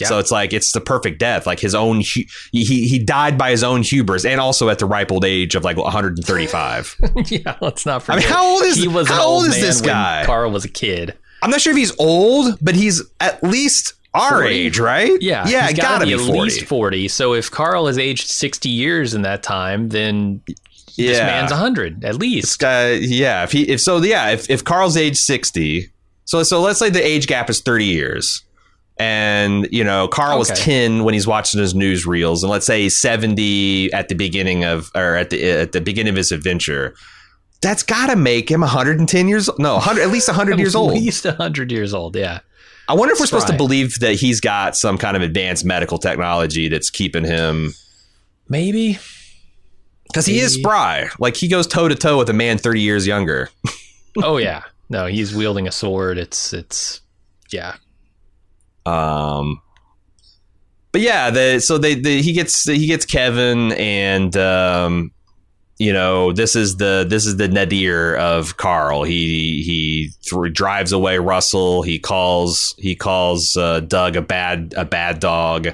Yeah. So it's like it's the perfect death. Like his own, he he died by his own hubris, and also at the ripe old age of like 135. <laughs> yeah, let's not I mean, forget. how old is he was how old is this guy? Carl was a kid. I'm not sure if he's old, but he's at least our 40? age, right? Yeah, yeah, he's it gotta be at 40. least forty. So if Carl has aged sixty years in that time, then this man's hundred at This least. guy, yeah. If he, if so, yeah. If if Carl's age 60, so so let's say the age gap is 30 years. And you know, Carl was 10 when he's watching his newsreels, and let's say he's 70 at the beginning of, or at the at the beginning of his adventure. That's got to make him 110 <laughs> years. Old. No, 100, at least 100 years old. At least hundred years old. Yeah. I wonder if we're supposed to believe that he's got some kind of advanced medical technology that's keeping him Maybe. because he is spry. Like he goes toe to toe with a man 30 years younger. <laughs> Oh yeah. No, he's wielding a sword. It's it's yeah. Um, but yeah, the so they, the he gets he gets Kevin and um, you know this is the this is the nadir of Carl. He he th- drives away Russell. He calls he calls uh, Doug a bad a bad dog.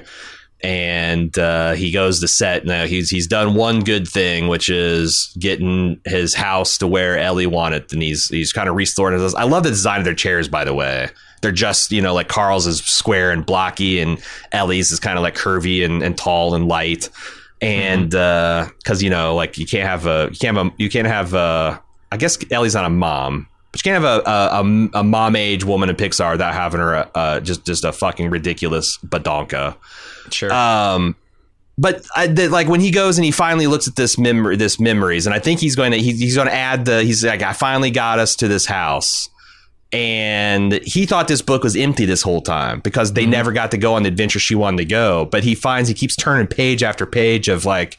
And uh, he goes to set. Now he's he's done one good thing, which is getting his house to where Ellie wanted, and he's he's kind of restored it. I love the design of their chairs, by the way they're just you know like Carl's is square and blocky and Ellie's is kind of like curvy and, and tall and light. And because you know like you can't have a you can't have a, you can't have a I guess Ellie's not a mom but you can't have a a, a, a mom age woman in Pixar without having her uh, uh, just just a fucking ridiculous badonka. Sure. um, but I, the, like when he goes and he finally looks at this memory, this memories, and I think he's going to he, he's going to add the he's like I finally got us to this house, and he thought this book was empty this whole time because they never got to go on the adventure she wanted to go. But he finds he keeps turning page after page of like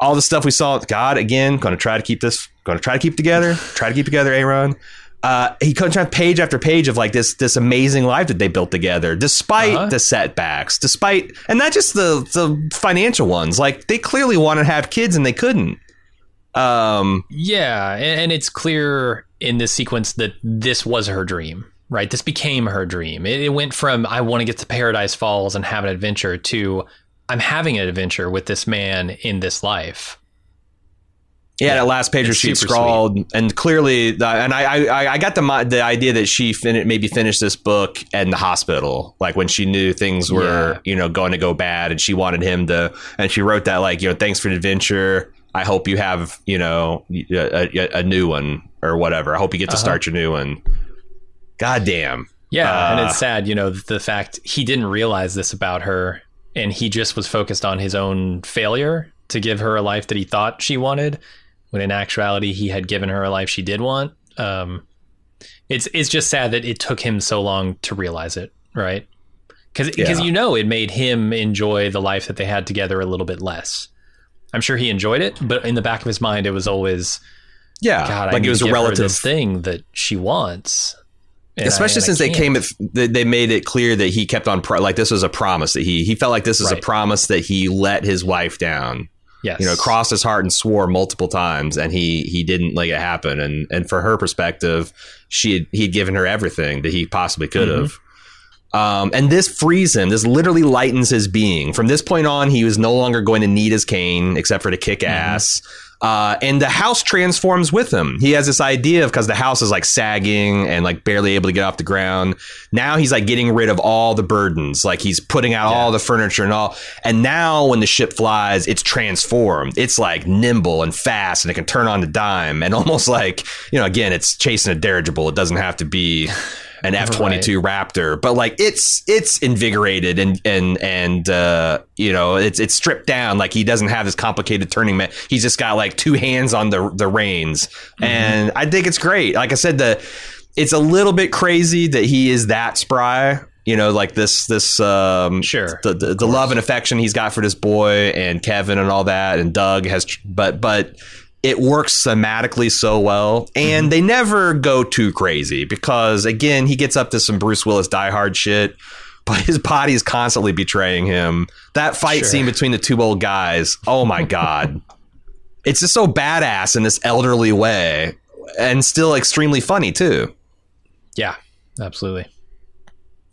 all the stuff we saw. God again, going to try to keep this, going to try to keep together, <laughs> try to keep together, Aaron. Uh, he comes on page after page of like this this amazing life that they built together, despite Uh-huh. the setbacks, despite and not just the the financial ones. Like they clearly wanted to have kids and they couldn't. Um, Yeah, and, and it's clear in this sequence that this was her dream, right? This became her dream. It, it went from I want to get to Paradise Falls and have an adventure to I'm having an adventure with this man in this life. Yeah, that last page where she scrawled, and clearly, the, and I, I, I got the the idea that she fin- maybe finished this book in the hospital, like when she knew things were, Yeah. you know, going to go bad, and she wanted him to, and she wrote that like, you know, thanks for the adventure. I hope you have, you know, a, a, a new one or whatever. I hope you get to Uh-huh. start your new one. God damn. Yeah, and Uh, it's sad, you know, the fact he didn't realize this about her and he just was focused on his own failure to give her a life that he thought she wanted, when in actuality he had given her a life she did want. Um, it's it's just sad that it took him so long to realize it, right? Because Yeah. you know it made him enjoy the life that they had together a little bit less. I'm sure he enjoyed it, but in the back of his mind, it was always Yeah, God. Like it was a relative thing that she wants, especially I since they came at, they made it clear that he kept on pro- like this was a promise that he he felt like this was a promise that he let his wife down Yes, you know crossed his heart and swore multiple times and he he didn't let it happen and and for her perspective she had, he'd given her everything that he possibly could Mm-hmm. have um, and this frees him. This literally lightens his being. From this point on, he was no longer going to need his cane except for to kick Mm-hmm. ass. Uh, and the house transforms with him. He has this idea of because the house is like sagging and like barely able to get off the ground. Now he's like getting rid of all the burdens. Like he's putting out all the furniture and all. And now when the ship flies, it's transformed. It's like nimble and fast and it can turn on the dime and <laughs> almost like, you know, again, it's chasing a dirigible. It doesn't have to be an F twenty two Raptor, but like it's it's invigorated and and and uh, you know it's it's stripped down. Like he doesn't have this complicated turning. Me- He's just got like two hands on the the reins, and I think it's great. Like I said, the it's a little bit crazy that he is that spry. You know, like this this um, Sure, the the, the love and affection he's got for this boy and Kevin and all that, and Doug has, but but it works thematically so well, and Mm-hmm. they never go too crazy because again, he gets up to some Bruce Willis Die Hard shit. <laughs> But his body is constantly betraying him. That fight Sure. scene between the two old guys, oh my <laughs> god, it's just so badass in this elderly way, and still extremely funny too. yeah, absolutely.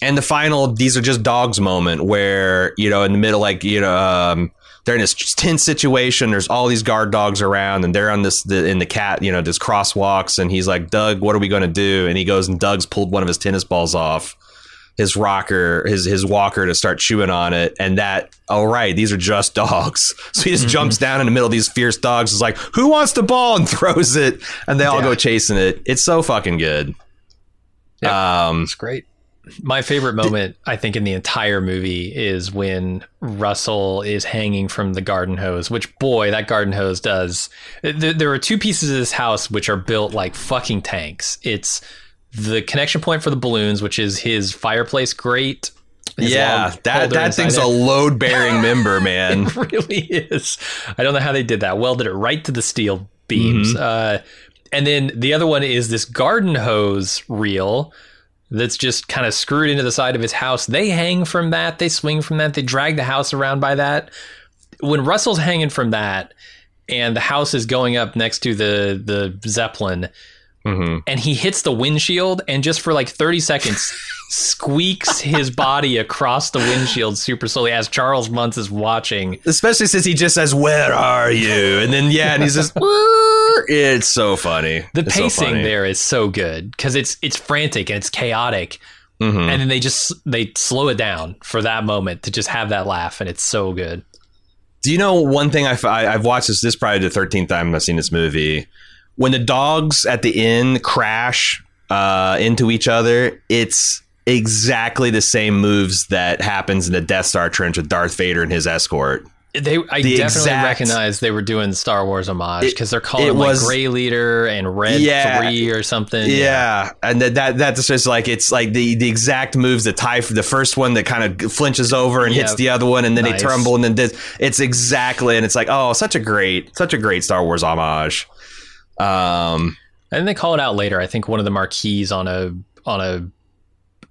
and the final these are just dogs moment where you know in the middle like you know um, they're in this tense situation. There's all these guard dogs around and they're on this the, in the cat you know this crosswalks and he's like doug what are we going to do? And he goes and doug's pulled one of his tennis balls off his rocker his his walker to start chewing on it and that all right these are just dogs. <laughs> So he just jumps down in the middle of these fierce dogs is like who wants the ball? and <laughs> throws it and they all Yeah. go chasing it. It's so fucking good. Um It's great. My favorite moment, I think, in the entire movie is when Russell is hanging from the garden hose, which, boy, that garden hose does. There, are two pieces of this house which are built like fucking tanks. It's the connection point for the balloons, which is his fireplace grate. his yeah, that that thing's it. a load bearing <laughs> member, man. It really is. I don't know how they did that. Welded it right to the steel beams. Mm-hmm. Uh, and then the other one is this garden hose reel that's just kind of screwed into the side of his house. They hang from that. They swing from that. They drag the house around by that. When Russell's hanging from that, and the house is going up next to the the zeppelin, hmm and he hits the windshield, and just for like thirty seconds. <laughs> squeaks his body across the windshield super slowly as Charles Muntz is watching. Especially since he just says, "Where are you?" and then yeah, and he's just, <laughs> "Where?" it's so funny. The It's so pacing funny. there is so good because it's it's frantic and it's chaotic, Mhm. and then they just they slow it down for that moment to just have that laugh, and it's so good. Do you know one thing I've, I, I've watched this? This is probably the thirteenth time I've seen this movie. When the dogs at the end crash uh, into each other, it's exactly the same moves that happens in the Death Star trench with Darth Vader and his escort. They, I The definitely exact- recognize they were doing Star Wars homage because they're calling it him like was- Gray Leader and Red Yeah. Three or something. Yeah, and that, that that's just like it's like the the exact moves that tie for the first one that kind of flinches over and hits the other one, and then Nice. they tumble, and then this. It's exactly, and it's like oh, such a great, such a great Star Wars homage. Um, and they call it out later. I think one of the marquees on a on a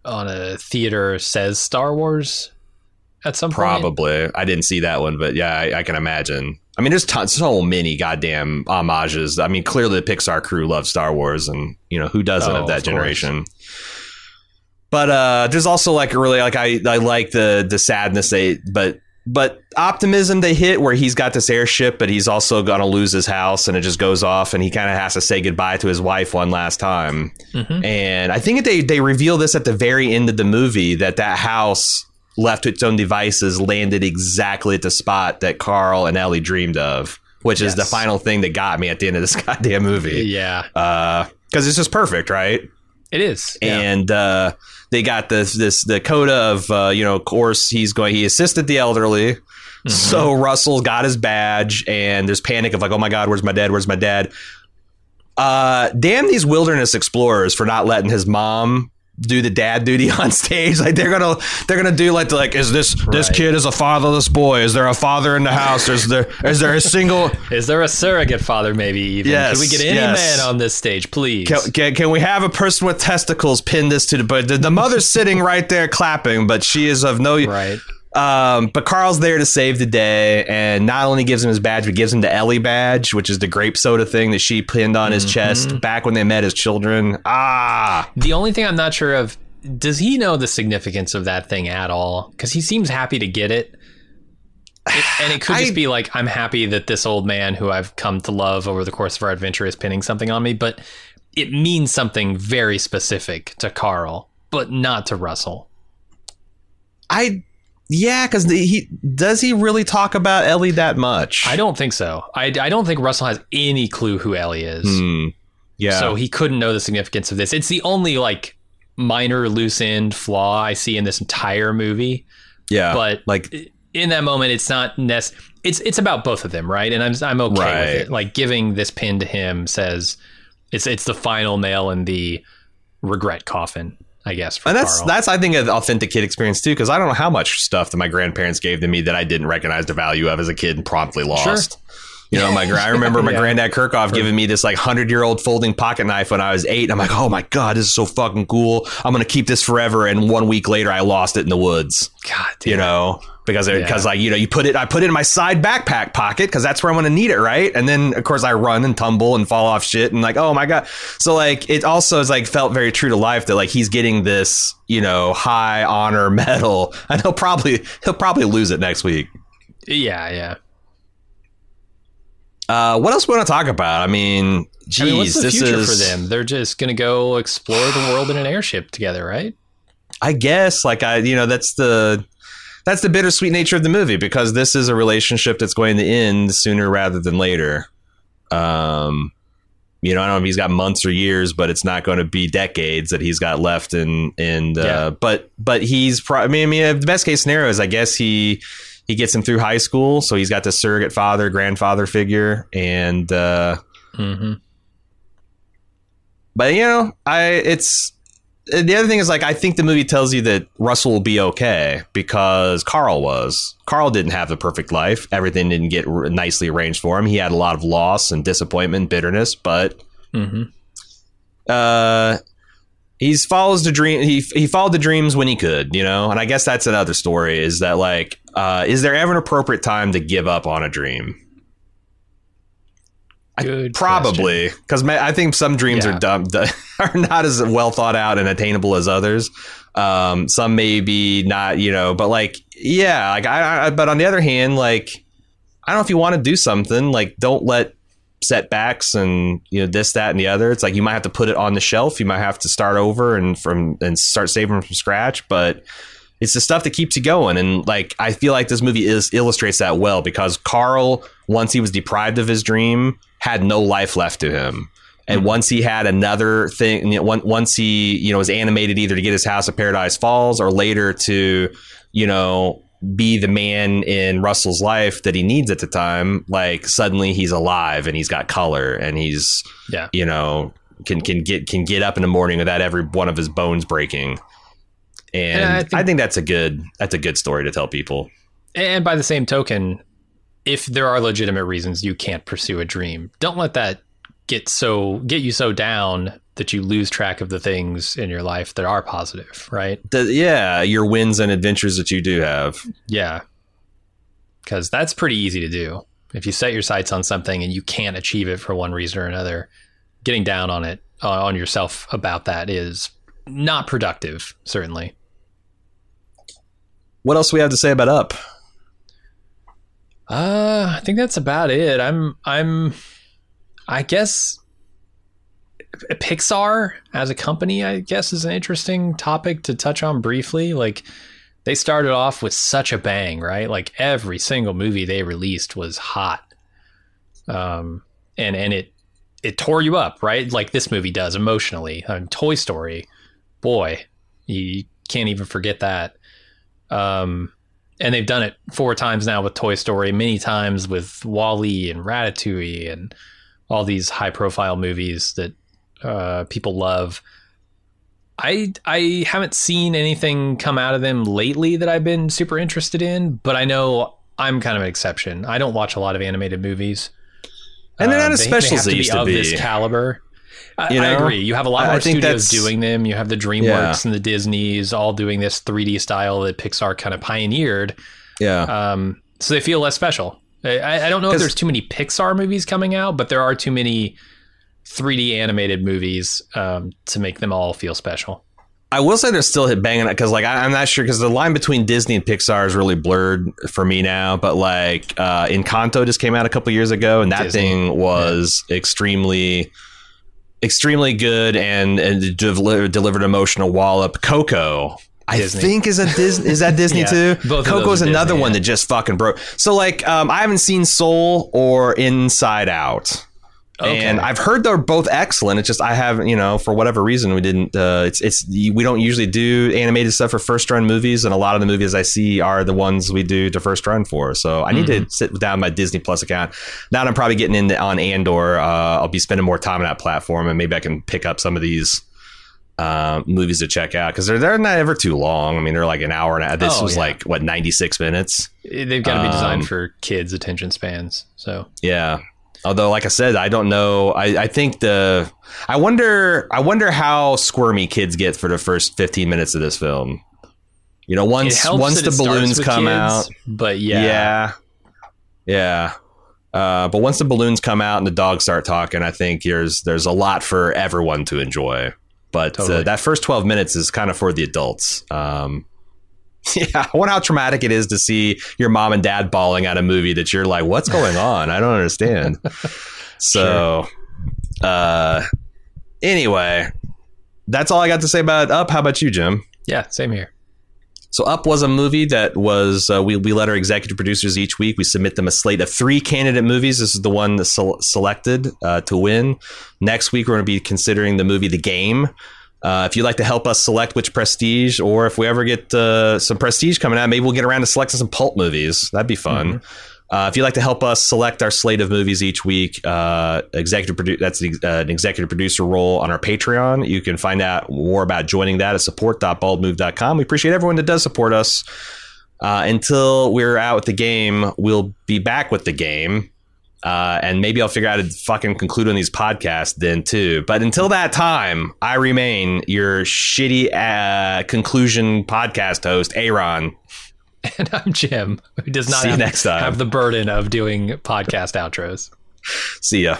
on a theater says Star Wars at some point. probably I didn't see that one, but yeah, I, I can imagine. I mean, there's so many goddamn homages. I mean, clearly the Pixar crew loves Star Wars, and you know who doesn't Oh, of that of course. generation. But uh, there's also like really like I I like the the sadness they but but optimism they hit where he's got this airship, but he's also gonna lose his house, and it just goes off, and he kind of has to say goodbye to his wife one last time. Mm-hmm. And I think they they reveal this at the very end of the movie that that house left to its own devices landed exactly at the spot that Carl and Ellie dreamed of, which is the final thing that got me at the end of this <laughs> goddamn movie. Yeah, Because it's just perfect, right? It is. Yeah. and uh, they got this this the coda of uh, you know of course he's going he assisted the elderly Mm-hmm. so russell got his badge and there's panic of like oh my god where's my dad where's my dad uh damn these wilderness explorers for not letting his mom do the dad duty <laughs> on stage like they're gonna they're gonna do like the, like is this this kid is a fatherless boy is there a father in the house is there is there a single <laughs> Is there a surrogate father, maybe even? Yes, Can we get any yes. man on this stage, please? Can, can, can we have a person with testicles pin this to the but the, the mother's <laughs> sitting right there clapping but she is of no right. Um but Carl's there to save the day and not only gives him his badge but gives him the Ellie badge which is the grape soda thing that she pinned on his chest back when they met as children ah The only thing I'm not sure of does he know the significance of that thing at all? Because he seems happy to get it. It- and it could <sighs> I- just be like, I'm happy that this old man who I've come to love over the course of our adventure is pinning something on me, but it means something very specific to Carl, but not to Russell. I yeah because he does he really talk about Ellie that much I don't think so. I, I don't think Russell has any clue who Ellie is. Hmm. yeah So he couldn't know the significance of this. It's the only like minor loose end flaw I see in this entire movie. yeah but like in that moment, it's not nec- It's it's about both of them, right? And I'm I'm okay Right. with it. Like giving this pin to him says it's it's the final nail in the regret coffin, I guess. For And that's Carl. that's I think an authentic kid experience too, because I don't know how much stuff that my grandparents gave to me that I didn't recognize the value of as a kid and promptly lost. You know, my I remember my <laughs> Yeah. granddad Kirchhoff giving me this like hundred year old folding pocket knife when I was eight. And I'm like, oh my god, this is so fucking cool. I'm gonna keep this forever. And one week later, I lost it in the woods. God, damn. You know, because because like you know you put it I put it in my side backpack pocket because that's where I'm gonna need it, right? And then of course I run and tumble and fall off shit and like oh my god. So like it also is like felt very true to life that like he's getting this you know high honor <laughs> medal and he'll probably he'll probably lose it next week. Yeah, yeah. Uh, what else we want to talk about? I mean, geez, I mean, what's the this future is for them? They're just gonna go explore the world in an airship together, right? I guess like I you know that's the that's the bittersweet nature of the movie because this is a relationship that's going to end sooner rather than later. Um, you know, I don't know if he's got months or years, but it's not going to be decades that he's got left. And and uh, Yeah. but but he's pro- I mean, I mean, the best case scenario is I guess he he gets him through high school, so he's got the surrogate father, grandfather figure, and uh, Mm-hmm. but you know, I it's the other thing is like I think the movie tells you that Russell will be okay because Carl was. Carl didn't have the perfect life. Everything didn't get r- nicely arranged for him. He had a lot of loss and disappointment, bitterness, but Mm-hmm. uh he's follows the dream he he followed the dreams when he could, you know? And I guess that's another story is that like uh is there ever an appropriate time to give up on a dream? Good. Probably, because I think some dreams Yeah. are dumb, <laughs> are not as well thought out and attainable as others. Um, some maybe not, you know, but like, yeah, like I, I. But on the other hand, like, I don't know if you want to do something, like, don't let setbacks and you know this, that, and the other. It's like you might have to put it on the shelf. You might have to start over and from and start saving from scratch, but. It's the stuff that keeps you going, and like I feel like this movie is illustrates that well because Carl, once he was deprived of his dream, had no life left to him. And hmm. once he had another thing, you know, once he you know was animated either to get his house at Paradise Falls or later to you know be the man in Russell's life that he needs at the time, like suddenly he's alive and he's got color and he's Yeah. you know can can get can get up in the morning without every one of his bones breaking. And Yeah, I I think- think, that's a good that's a good story to tell people. And by the same token, if there are legitimate reasons you can't pursue a dream, don't let that get so get you so down that you lose track of the things in your life that are positive, right? The, yeah, your wins and adventures that you do have. Yeah. Cuz that's pretty easy to do. If you set your sights on something and you can't achieve it for one reason or another, getting down on it uh, on yourself about that is not productive, certainly. What else do we have to say about Up? Uh, I think that's about it. I'm I'm I guess Pixar as a company, I guess, is an interesting topic to touch on briefly. Like they started off with such a bang, right? Like every single movie they released was hot. Um and and it it tore you up, right? Like this movie does emotionally. I mean, Toy Story, boy, you can't even forget that. Um and they've done it four times now with Toy Story, many times with WALL-E and Ratatouille and all these high profile movies that uh, people love. I I haven't seen anything come out of them lately that I've been super interested in, but I know I'm kind of an exception. I don't watch a lot of animated movies, and they're not as they, special they as they to be to of be. this caliber. I, I agree. You have a lot more studios doing them. You have the DreamWorks Yeah. and the Disney's all doing this 3D style that Pixar kind of pioneered. Yeah. Um, so they feel less special. I, I don't know if there's too many Pixar movies coming out, but there are too many 3D animated movies um, to make them all feel special. I will say they're still hit banging it because like I, I'm not sure because the line between Disney and Pixar is really blurred for me now. But like uh, Encanto just came out a couple years ago, and that Disney. thing was extremely, extremely good and, and delivered, delivered emotional wallop. Coco. I Disney. think is a Disney is that Disney <laughs> Yeah, too? both of those Coco's another Disney, one yeah. that just fucking broke. So like um, I haven't seen Soul or Inside Out. And I've heard they're both excellent. It's just I haven't, you know, for whatever reason, we didn't. Uh, it's it's we don't usually do animated stuff for first run movies, and a lot of the movies I see are the ones we do to first run for. So I need Mm-hmm. to sit down my Disney Plus account. Now that I'm probably getting into on Andor, uh, I'll be spending more time on that platform, and maybe I can pick up some of these uh, movies to check out because they're they're not ever too long. I mean, they're like an hour and a half. This Oh, was yeah. like what 96 minutes. They've got to be designed Um, for kids' attention spans. So Yeah. Although, like I said, I don't know. I, I think the I wonder I wonder how squirmy kids get for the first fifteen minutes of this film. You know, once once the balloons come kids, out, but yeah, yeah, yeah. Uh, but once the balloons come out and the dogs start talking, I think there's there's a lot for everyone to enjoy. But Totally. uh, that first twelve minutes is kind of for the adults. Um, <laughs> yeah, I wonder how traumatic it is to see your mom and dad bawling at a movie that you're like, "What's going on? I don't understand." <laughs> so, uh, anyway, that's all I got to say about Up. How about you, Jim? yeah, same here. So Up was a movie that was uh, we we let our executive producers each week we submit them a slate of three candidate movies. This is the one that's selected uh, to win. Next week we're going to be considering the movie The Game. Uh, if you'd like to help us select which prestige, or if we ever get uh, some prestige coming out, maybe we'll get around to selecting some pulp movies. That'd be fun. Uh, if you'd like to help us select our slate of movies each week, uh, executive produ- that's the, uh, an executive producer role on our Patreon. You can find out more about joining that at support.baldmove.com. We appreciate everyone that does support us. Uh, until we're out with the game, we'll be back with the game. Uh, and maybe I'll figure out how to fucking conclude on these podcasts then too. But until that time, I remain your shitty uh, conclusion podcast host, Aaron. And I'm Jim, who does not have, have the burden of doing podcast outros. See ya.